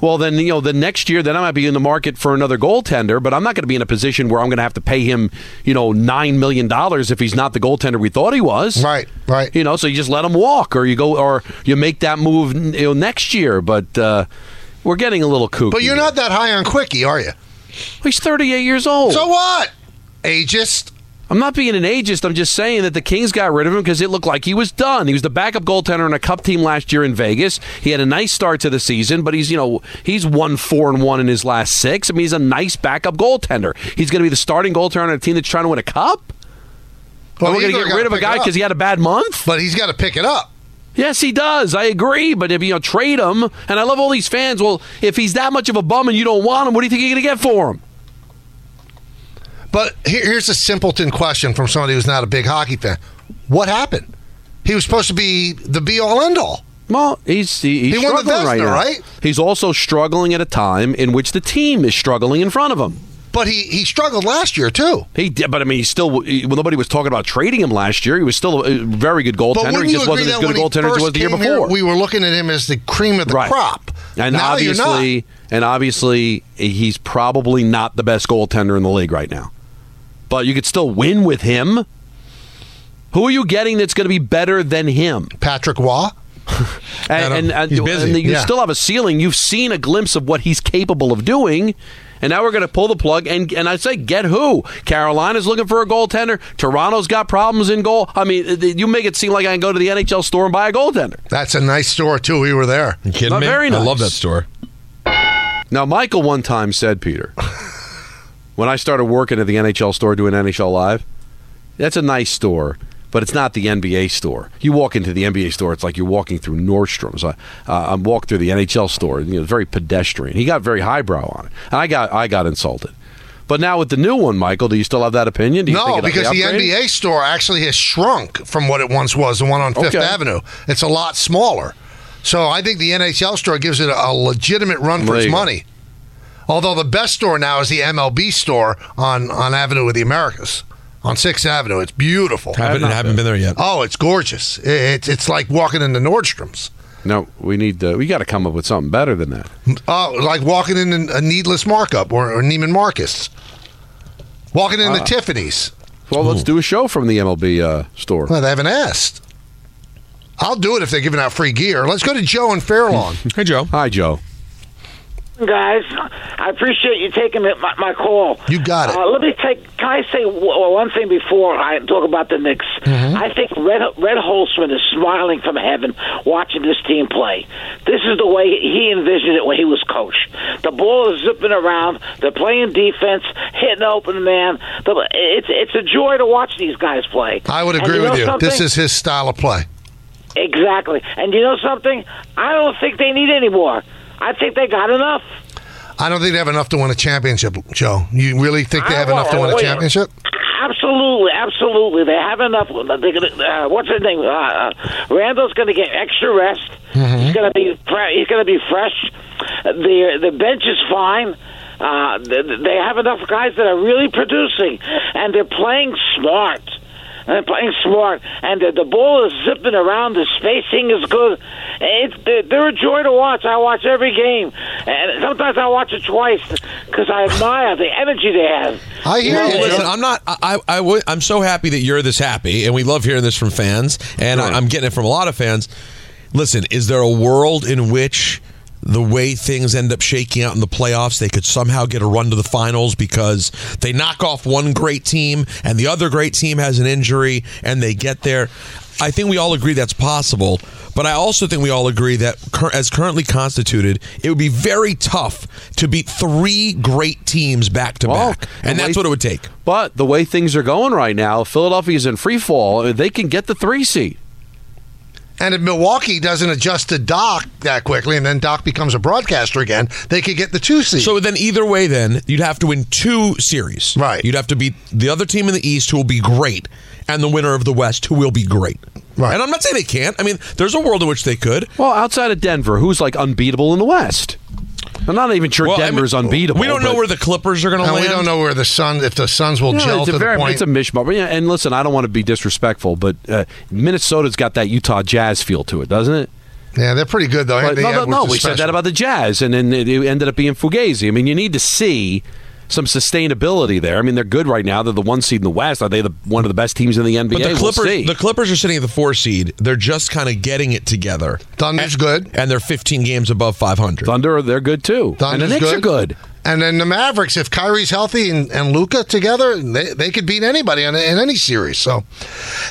well then you know the next year then I might be in the market for another goaltender, but I'm not going to be in a position where I'm going to have to pay him you know nine million dollars if he's not the goaltender we thought he was. Right, right. You know, so you just let him walk, or you go, or you make that move you know next year. But uh, we're getting a little kooky. But you're not that high on Quickie, are you? He's 38 years old. So what? Ageist. I'm not being an ageist. I'm just saying that the Kings got rid of him because it looked like he was done. He was the backup goaltender on a cup team last year in Vegas. He had a nice start to the season, but he's you know he's one four and one in his last six. I mean, he's a nice backup goaltender. He's going to be the starting goaltender on a team that's trying to win a cup. Well, we're going to get rid of a guy because he had a bad month. But he's got to pick it up. Yes, he does. I agree. But if you know, trade him, and I love all these fans. Well, if he's that much of a bum and you don't want him, what do you think you're going to get for him? But here's a simpleton question from somebody who's not a big hockey fan. What happened? He was supposed to be the be all end all. Well, he's he, he's He struggling right now. right? He's also struggling at a time in which the team is struggling in front of him. But he, he struggled last year too. He did, but I mean, he still. He, well, nobody was talking about trading him last year. He was still a very good goaltender. He just wasn't as good a goaltender as he was the year came here, before. we were looking at him as the cream of the Right. crop. and now obviously, and obviously, he's probably not the best goaltender in the league right now. But you could still win with him. Who are you getting that's going to be better than him? Patrick Roy. and, and, and, and you Yeah. still have a ceiling. You've seen a glimpse of what he's capable of doing. And now we're going to pull the plug, and and I say, get who? Carolina's looking for a goaltender. Toronto's got problems in goal. I mean, you make it seem like I can go to the NHL store and buy a goaltender. That's a nice store too. We were there. You kidding Not me? very I love that store. Now, Michael one time said, Peter, when I started working at the NHL store doing NHL Live, that's a nice store, but it's not the NBA store. You walk into the NBA store, it's like you're walking through Nordstrom's. I, uh, I'm walking through the NHL store, you know, it's very pedestrian. He got very highbrow on it, and I got I got insulted. But now with the new one, Michael, do you still have that opinion? Do you No, because the? NBA store actually has shrunk from what it once was, the one on Fifth Okay. Avenue. It's a lot smaller. So I think the NHL store gives it a legitimate run for its money. Although the best store now is the MLB store on, on Avenue of the Americas, on Sixth Avenue. It's beautiful. Haven't, haven't been there yet. Oh, it's gorgeous. It's it's like walking into Nordstrom's. No, we need uh, we got to come up with something better than that. Oh, like walking in a needless markup or, or Neiman Marcus. Walking in the Ah. Tiffany's. Well, let's do a show from the MLB uh, store. Well, they haven't asked. I'll do it if they're giving out free gear. Let's go to Joe in Fairlawn. Hey, Joe. Hi, Joe. Guys. I appreciate you taking my, my call. You got it. Uh, let me take. Can I say w- one thing before I talk about the Knicks? Mm-hmm. I think Red Red Holzman is smiling from heaven watching this team play. This is the way he envisioned it when he was coach. The ball is zipping around. They're playing defense, hitting open man. It's it's a joy to watch these guys play. I would agree know with you. something? This is his style of play. exactly. And you know something? I don't think they need any more. I think they got enough. I don't think they have enough to win a championship, Joe. You really think they I have enough to win a championship? Absolutely, absolutely. They have enough. They're gonna, uh, what's his name? Uh, uh, Randle's going to get extra rest. He's going to be he's going to be fresh. The the bench is fine. Uh, they, they have enough guys that are really producing, and they're playing smart. And they're playing smart, and the, the ball is zipping around. The spacing is good. It's they're, they're a joy to watch. I watch every game, and sometimes I watch it twice because I admire the energy they have. I hear You know, listen, I'm not. I, I, I would- I'm so happy that you're this happy, and we love hearing this from fans, and I, I'm getting it from a lot of fans. Listen, is there a world in which the way things end up shaking out in the playoffs, they could somehow get a run to the finals because they knock off one great team and the other great team has an injury and they get there? I think we all agree that's possible, but I also think we all agree that cur- as currently constituted, it would be very tough to beat three great teams back to back, and that's what it would take. But the way things are going right now, Philadelphia's in free fall. They can get the three seed. And if Milwaukee doesn't adjust to Doc that quickly, and then Doc becomes a broadcaster again, they could get the two seed. So then, either way, then you'd have to win two series. Right. You'd have to beat the other team in the East, who will be great, and the winner of the West, who will be great. Right. And I'm not saying they can't. I mean, there's a world in which they could. Well, outside of Denver, who's like unbeatable in the West? I'm not even sure Well, I mean, Denver's unbeatable. we don't know where the Clippers are going to and land. we don't know where the Sun, if the Suns will Yeah, gel it's to a the point. It's a mishmash. But yeah, and listen, I don't want to be disrespectful, but uh, Minnesota's got that Utah Jazz feel to it, doesn't it? yeah, they're pretty good though. But no, no, no. is We said that about the Jazz, and then it, it ended up being Fugazi. I mean, you need to see some sustainability there. I mean, they're good right now. They're the one seed in the West. Are they the one of the best teams in the NBA? But the We'll Clippers, see. the Clippers are sitting at the four seed. They're just kind of getting it together. Thunder's good, and they're 15 games above 500. Thunder, they're good too. and the Thunder's Knicks are good. And then the Mavericks, if Kyrie's healthy and, and Luka together, they, they could beat anybody in, in any series. So,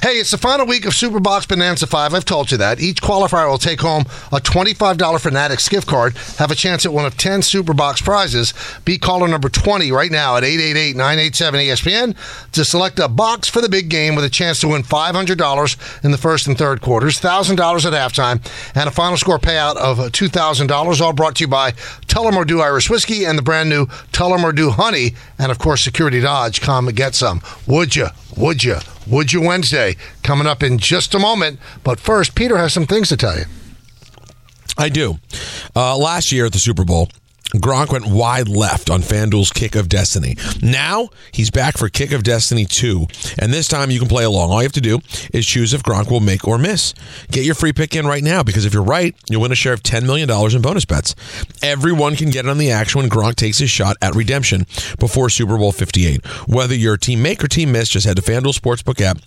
hey, it's the final week of Superbox Bonanza 5. I've told you that. Each qualifier will take home a $25 Fanatics gift card, have a chance at one of 10 Superbox prizes. Be caller number 20 right now at 888 987 ESPN to select a box for the big game with a chance to win $500 in the first and third quarters, $1,000 at halftime, and a final score payout of uh, $2,000. All brought to you by Tullamore Dew Irish Whiskey and the brand new Tullamore Dew Honey, and of course, Security Dodge. Come and get some. Would you? Would you? Would you Wednesday? Coming up in just a moment. But first, Peter has some things to tell you. I do. Uh, last year at the Super Bowl, Gronk went wide left on FanDuel's Kick of Destiny. Now he's back for Kick of Destiny 2, and this time you can play along. All you have to do is choose if Gronk will make or miss. Get your free pick in right now because if you're right, you'll win a share of $10 million in bonus bets. Everyone can get in on the action when Gronk takes his shot at redemption before Super Bowl 58. Whether you're team make or team miss, just head to FanDuel Sportsbook app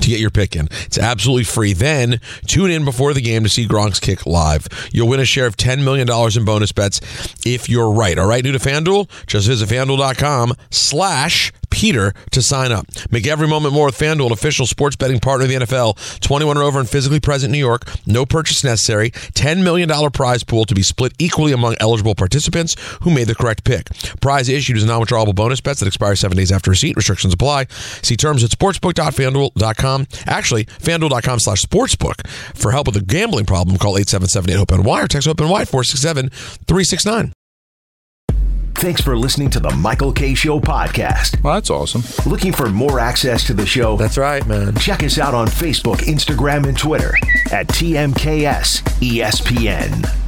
to get your pick in. It's absolutely free. Then tune in before the game to see Gronk's kick live. You'll win a share of $10 million in bonus bets if you're right. All right, new to FanDuel? Just visit FanDuel.com slash Peter to sign up. Make every moment more with FanDuel, an official sports betting partner of the NFL. 21 or over and physically present in New York. No purchase necessary. $10 million prize pool to be split equally among eligible participants who made the correct pick. Prize issued is non-withdrawable bonus bets that expire seven days after receipt. Restrictions apply. See terms at sportsbook.fanduel.com. Actually, fanduel.com slash sportsbook. For help with a gambling problem, call 877-8-HOPE-NY or text HOPE-NY 467-369. Thanks for listening to the Michael Kay. Show podcast. Well, that's awesome. Looking for more access to the show? That's right, man. Check us out on Facebook, Instagram, and Twitter at TMKS ESPN.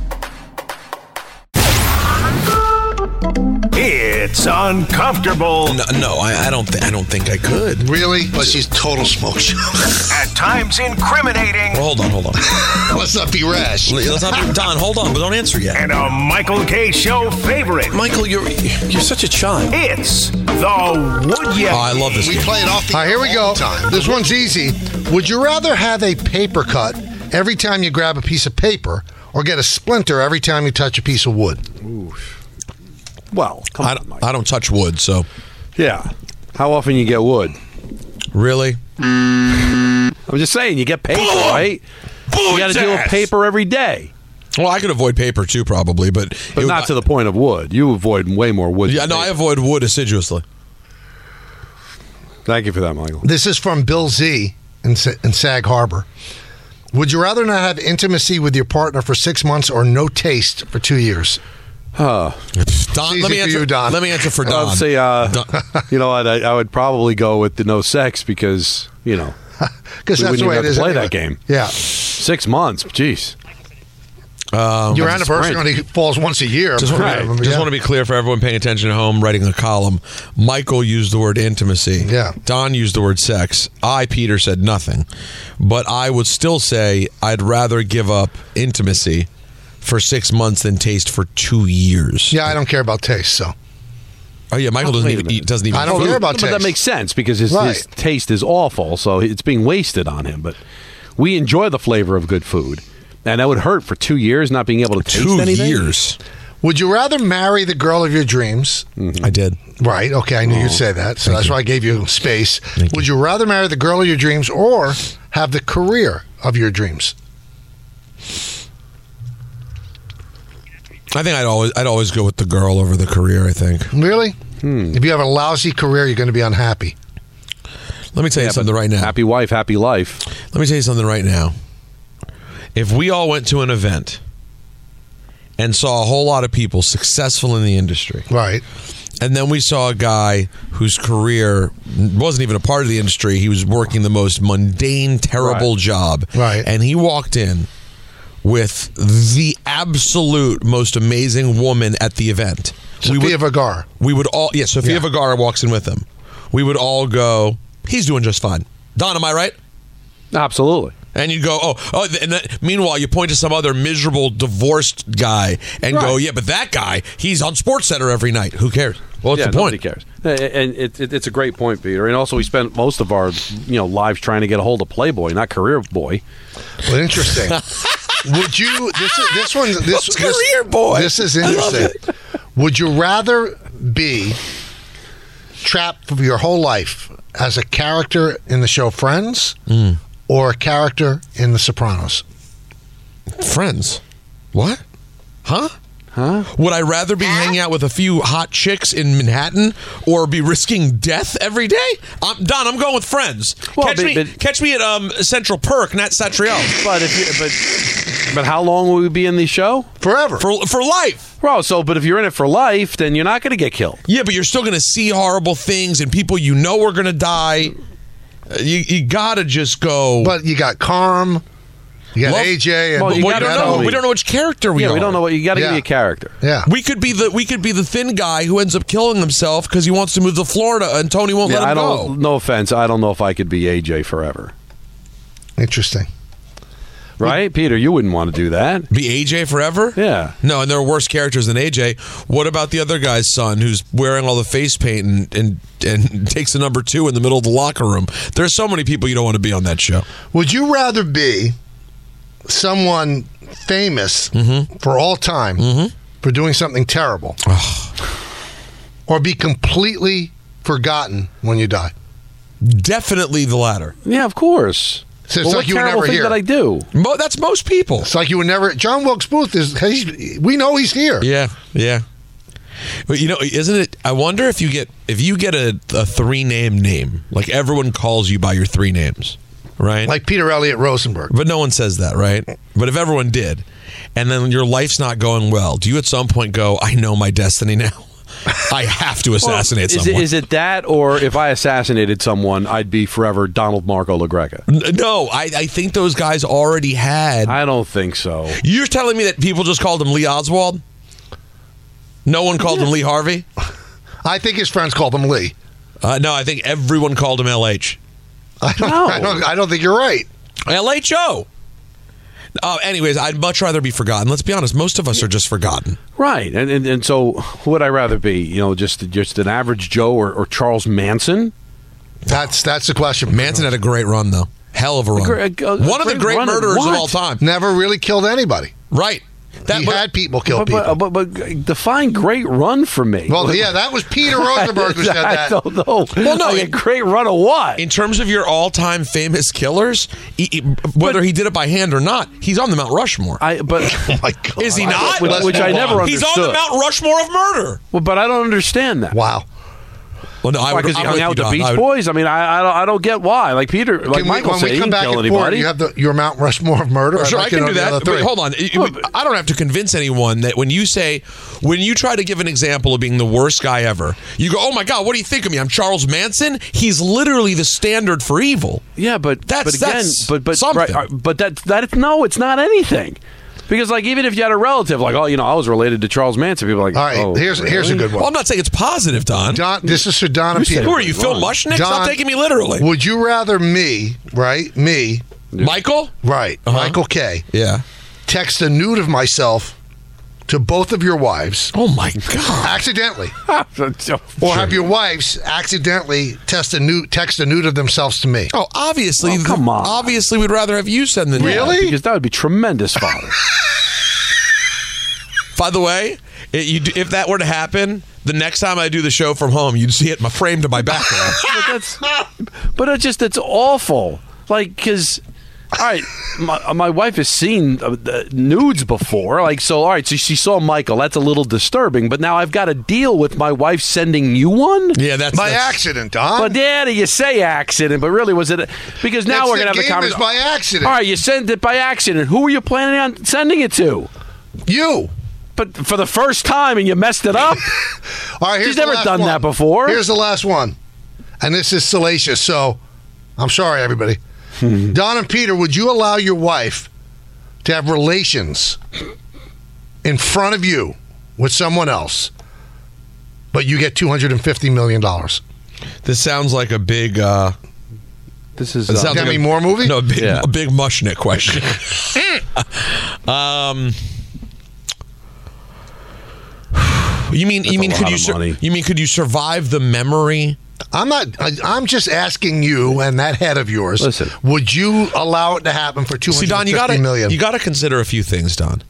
It's uncomfortable. No, no I, I don't. Th- I don't think I could. Really? But she's total smoke show. At times incriminating. Well, hold on, hold on. Let's not be rash. Let's not be Don. Hold on, but don't answer yet. And a Michael Kay. Show favorite. Michael, you're you're such a child. It's the Would Ya? Oh, I love this We game. play it off the All right, here we go. This one's easy. Would you rather have a paper cut every time you grab a piece of paper or get a splinter every time you touch a piece of wood? Well, come I, on, don't- Mike. I don't touch wood, so Yeah. How often you get wood? really. I'm just saying, you get paper, right? You got to deal with paper every day, Well, I could avoid paper too, probably, but but it- not to the point of wood. You avoid way more wood. Yeah, than no, I avoid wood assiduously. Thank you for that, Michael. This is from Bill Z in, in Sag Harbor. Would you rather not have intimacy with your partner for six months or no taste for two years? Don, let me answer. you, Don. Let me answer for Don. I'd say, uh, you know what? I, I would probably go with the no sex because you know Because that's the way even have it to play anyway. that game. Yeah. Six months, jeez. Um, Your anniversary only falls once a year. Just, want, Right. to, just Yeah. want to be clear for everyone paying attention at home, writing a column. Michael used the word intimacy. Yeah. Don used the word sex. I, Peter, said nothing. But I would still say I'd rather give up intimacy for six months than taste for two years. Yeah, I don't care about taste, so. Oh yeah, Michael oh, doesn't even eat. Doesn't even. I don't food. care about but that makes sense because his, his taste is awful, so it's being wasted on him. But we enjoy the flavor of good food, and that would hurt for two years not being able to taste Two anything. years. Would you rather marry the girl of your dreams? Mm-hmm. I did. Right. Okay, I knew Oh, you'd say that, so that's why I gave you space. Would you rather marry the girl of your dreams or have the career of your dreams? I think I'd always I'd always go with the girl over the career. I think. Really? Hmm. If you have a lousy career, you're going to be unhappy. Let me tell you Yeah, something right now. Happy wife, happy life. Let me tell you something right now. If we all went to an event and saw a whole lot of people successful in the industry, Right. and then we saw a guy whose career wasn't even a part of the industry, he was working the most mundane, terrible Right. job. Right. And he walked in with the absolute most amazing woman at the event. Sofia we would, Vergara. we would all, yeah, Sofia Yeah. Vergara walks in with him. We would all go, he's doing just fine. Don, am I right? Absolutely. And you go, oh, oh, and then, meanwhile, you point to some other miserable divorced guy and go, yeah, but that guy, he's on Sports Center every night. Who cares? Well, what's yeah, the point? nobody cares. And it, it, it's a great point, Peter. And also, we spent most of our you know lives trying to get a hold of Playboy, not Career Boy. Well, interesting. Would you? This is this one. This, What's this career boy? This is interesting. Would you rather be trapped for your whole life as a character in the show Friends Hmm. Or a character in The Sopranos? Friends. What? Huh? Huh? Would I rather be hanging out with a few hot chicks in Manhattan or be risking death every day? I'm Don. I'm going with friends. Well, catch but- me, but- catch me at um, Central Perk, not Satriale. But if you, but but how long will we be in the show? Forever. for for life. Well, so but if you're in it for life, then you're not going to get killed. Yeah, but you're still going to see horrible things and people you know are going to die. You, you gotta just go. But you got Carm, you got Love- AJ, and Well, you we gotta don't tell know. me. We don't know which character we yeah, are. we don't know what you got to Yeah. be a character. Yeah. We could be the we could be the thin guy who ends up killing himself because he wants to move to Florida and Tony won't Yeah, let I him don't. go. No offense, I don't know if I could be AJ forever. Interesting. Right, Peter? You wouldn't want to do that. Be AJ forever? Yeah. No, and there are worse characters than AJ. What about the other guy's son who's wearing all the face paint and and, and takes the number two in the middle of the locker room? There's so many people you don't want to be on that show. Would you rather be someone famous Mm-hmm. for all time for doing something terrible, or be completely forgotten when you die? Definitely the latter. Yeah, of course. So it's well, like what you were never thing here. did I do? Mo- that's most people. It's like you would never. John Wilkes Booth is. We know he's here. Yeah, yeah. But you know, isn't it? I wonder if you get if you get a, a three name name, like everyone calls you by your three names, right? Like Peter Elliott Rosenberg. but no one says that, right? But if everyone did, and then your life's not going well, do you at some point go, "I know my destiny now. I have to assassinate is someone"? It, is it that, or if I assassinated someone, I'd be forever Donald Marco LaGreca? No, I, I think those guys already had. I don't think so. You're telling me that people just called him Lee Oswald? No one called him Lee Harvey? I think his friends called him Lee. Uh, no, I think everyone called him LH. I don't. No. I don't. I don't think you're right. LHO. Uh, anyways, I'd much rather be forgotten. Let's be honest. Most of us are just forgotten. Right, and, and and so who would I rather be? You know, just just an average Joe or, or Charles Manson? That's that's the question. Manson had a great run, though. Hell of a run. great- a- a One of the great great murderers of what? all time. never really killed anybody. Right. That he but- had people kill But, people. but, but, but define great run for me. well, yeah, that was Peter Rosenberg who said I that. don't know. Well, no, Like a great run of what? in terms of your all-time famous killers, he- he- whether he did it by hand or not, he's on the Mount Rushmore. I but Oh my God. Is he not? Which- which I never on. He's on the Mount Rushmore of murder. well, but I don't understand that. Wow. Well, no, I would- because he I'm hung with out with the Beach would- Boys. I mean, I, I don't I don't get why. Like Peter, like Can we- Michael when said, we come back kill and forth, anybody. you have the, your Mount Rushmore of murder. Sure, I'd I can do that. other But three. hold on. It- it- I don't have to convince anyone that when you say, when you try to give an example of being the worst guy ever, you go, oh my God, what do you think of me? I'm Charles Manson? He's literally the standard for evil. Yeah, but That's- but again, that's but but something. right, but that that no, it's not anything. Because like even if you had a relative like oh you know I was related to Charles Manson people are like All right, oh, here's here's a good one. Well, I'm not saying it's positive, Don. Don, this is for Don and Peter. Who are you, Phil Mushnick? Stop taking me literally. Would you rather me, right? Me, Michael? right? Uh-huh. Michael Kay. Yeah. Text a nude of myself to both of your wives Oh my God. accidentally, or have your wives accidentally test a nude, text a nude of themselves to me. Oh, obviously. Oh, come on. Obviously, we'd rather have you send the Yeah, Really? because that would be tremendous father By the way, it, you, if that were to happen, the next time I do the show from home, you'd see it my frame to my background. but that's but it's just it's awful like because all right my, my wife has seen uh, the nudes before like so all right so she saw michael that's a little disturbing but now i've got to deal with my wife sending you one yeah, that's By that's- accident, Don. but yeah, you say accident, but really was it? Because now That's we're gonna have the game conversation. is by accident. All right, you sent it by accident. Who were you planning on sending it to? you. But for the first time, and you messed it up. All right, here's She's the never last done one. that before. Here's the last one, and this is salacious. So, I'm sorry, everybody. Don and Peter, would you allow your wife to have relations in front of you with someone else, but you get two hundred and fifty million dollars? This sounds like a big. Uh, this is it uh, sounds Demi like a, Moore movie? No, a big, Yeah. a big Mushnick question. um, you mean you mean could you sur- you mean could you survive the memory? I'm not. I, I'm just asking you and that head of yours. Listen. would you allow it to happen for two hundred fifty got million? you got to consider a few things, Don.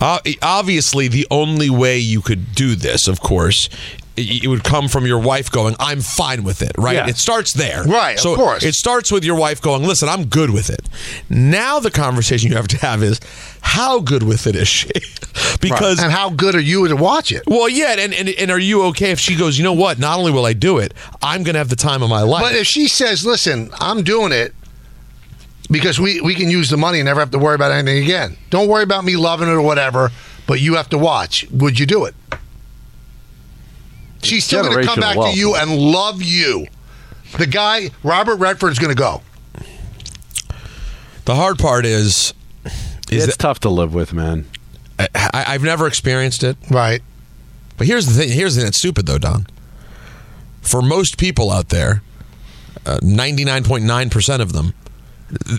Uh, obviously, the only way you could do this, of course, it would come from your wife going, "I'm fine with it." Right? Yeah. It starts there, Right, So of course. it starts with your wife going, "Listen, I'm good with it." Now the conversation you have to have is, how good with it is she? because and how good are you to watch it? well, yeah, and, and and are you okay if she goes? You know what? Not only will I do it, I'm going to have the time of my life. But if she says, "Listen, I'm doing it because we we can use the money and never have to worry about anything again. Don't worry about me loving it or whatever, but you have to watch." Would you do it? She's still going to come back wealth. to you and love you. The guy, Robert Redford's going to go. the hard part is, is it's tough to live with, man. I, I've never experienced it. Right. But here's the thing. Here's the thing that's stupid, though, Don. For most people out there, uh, 99.9% of them,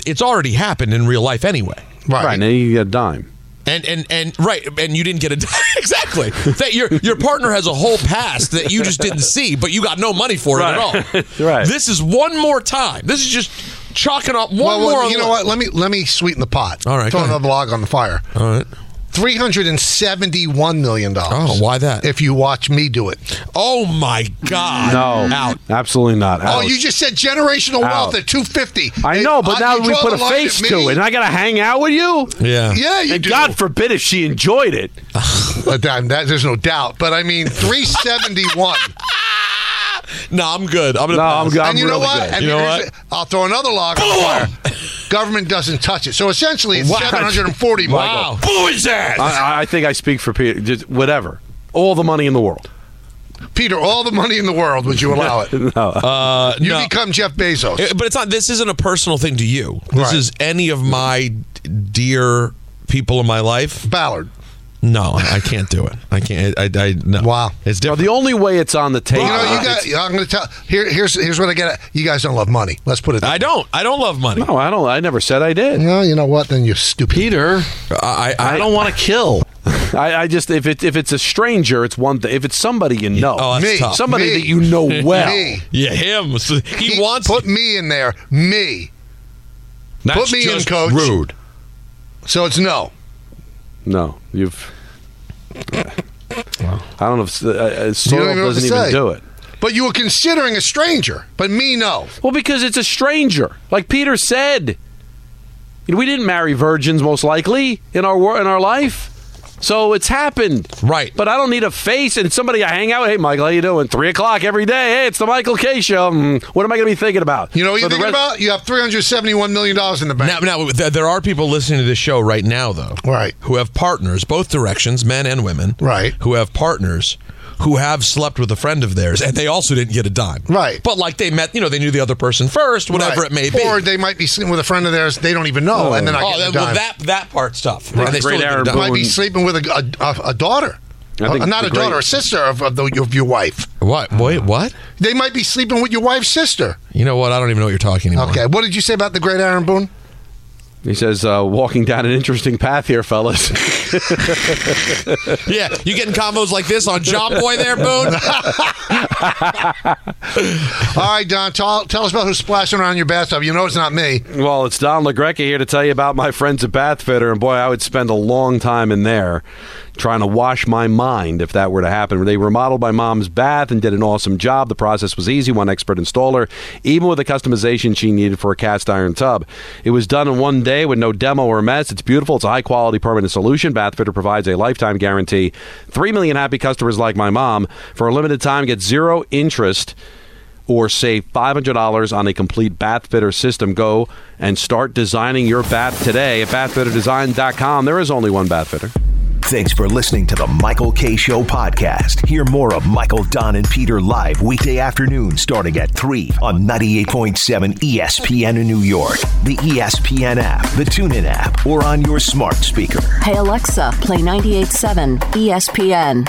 it's already happened in real life anyway. Right. Right now you get a dime. And and and right, and you didn't get a exactly that your your partner has a whole past that you just didn't see, but you got no money for it at all. Right. This is one more time. This is just chalking up one Well, more. you know what? Let me let me sweeten the pot. All right, Throw another log on the fire. All right. Three hundred and seventy-one million dollars. Oh, why that? If you watch me do it. Oh my God! No, out. Absolutely not. Oh, you just said generational wealth at two fifty. I know, but now we put a face to it, and I got to hang out with you. Yeah. Yeah, you and do. God forbid if she enjoyed it. But that, that- there's no doubt. But I mean, three seventy-one. No, I'm good. I'm gonna. No, pass. I'm good. and you know what? good. And You know what? I'll throw another log on the fire. Government doesn't touch it. So essentially, it's Wow. seven hundred and forty. Wow. Who is that? I, I think I speak for Peter. Just whatever. All the money in the world. Peter, all the money in the world, would you allow it? No. Uh, You no. become Jeff Bezos. Uh, But it's not. This isn't a personal thing to you. This Right. is any of my dear people in my life. Ballard. No, I I can't do it. I can't. I. I no. Wow. It's Well, different. the only way it's on the table. You know, you it's- got. I'm going to tell. Here, here's here's what I get. At. You guys don't love money. Let's put it. I don't. I don't love money. no, I don't. I never said I did. No, you know what? Then you're stupid. Peter, I. I I, don't want to kill. I, I just if it if it's a stranger, it's one thing. If it's somebody you know, Oh, Me. tough. somebody Me. that you know well, Me. Yeah, him. So he, He- wants. put me in there. Me. That's put me in, coach. Rude. So it's no. no, you've. I don't know if uh, uh, You don't even know what doesn't even say. do it. But you were considering a stranger. But me, no. Well, because it's a stranger, like Peter said. You know, we didn't marry virgins, most likely in our wor- in our life. So it's happened. Right. But I don't need a face and somebody I hang out with. Hey, Michael, how you doing? Three o'clock every day. Hey, it's the Michael Kay show. Hmm, what am I going to be thinking about? You know what So you're thinking rest- about? You have $371 million in the bank. Now, now th- there are people listening to this show right now, though, Right. who have partners, both directions, men and women, Right. who have partners who have slept with a friend of theirs, and they also didn't get a dime, Right. But like they met, you know, they knew the other person first, whatever Right. it may be. Or they might be sleeping with a friend of theirs they don't even know, and then I oh, get that, the well, that that part's tough. Right. And they still Great didn't Aaron dime. might be sleeping with a, a, a, a daughter. I think Uh, not the a daughter, a sister of, of, the, of your wife. What? Wait, what? They might be sleeping with your wife's sister. You know what? I don't even know what you're talking anymore. Okay, what did you say about the great Aaron Boone? He says, uh, walking down an interesting path here, fellas. Yeah, you getting combos like this on John Boy there, Boone? All right, Don, tell, tell us about who's splashing around your bathtub. You know it's not me. well, it's Don LaGreca here to tell you about my friends at Bathfitter. And boy, I would spend a long time in there trying to wash my mind if that were to happen. They remodeled my mom's bath and did an awesome job. The process was easy, one expert installer, even with the customization she needed for a cast iron tub. It was done in one day with no demo or mess. It's beautiful. It's a high quality permanent solution. Bathfitter provides a lifetime guarantee. Three million happy customers like my mom. For a limited time, get zero interest or save $500 on a complete Bathfitter system. Go and start designing your bath today at bathfitterdesign.com. There is only one bath fitter. Thanks for listening to the Michael Kay. Show podcast. Hear more of Michael, Don, and Peter live weekday afternoon starting at 3 on 98.7 ESPN in New York, the ESPN app, the TuneIn app, or on your smart speaker. Hey Alexa, play 98.7 ESPN.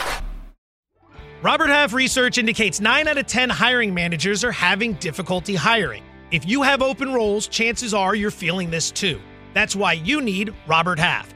Robert Half research indicates 9 out of 10 hiring managers are having difficulty hiring. If you have open roles, chances are you're feeling this too. That's why you need Robert Half.